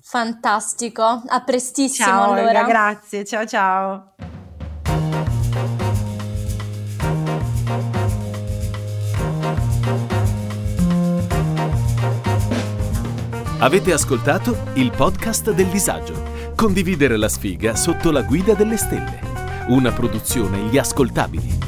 Speaker 3: Fantastico, a prestissimo
Speaker 1: ciao,
Speaker 3: allora.
Speaker 1: Olga, grazie, ciao ciao.
Speaker 2: Avete ascoltato il podcast del disagio Condividere la sfiga sotto la guida delle stelle. Una produzione Gli Ascoltabili.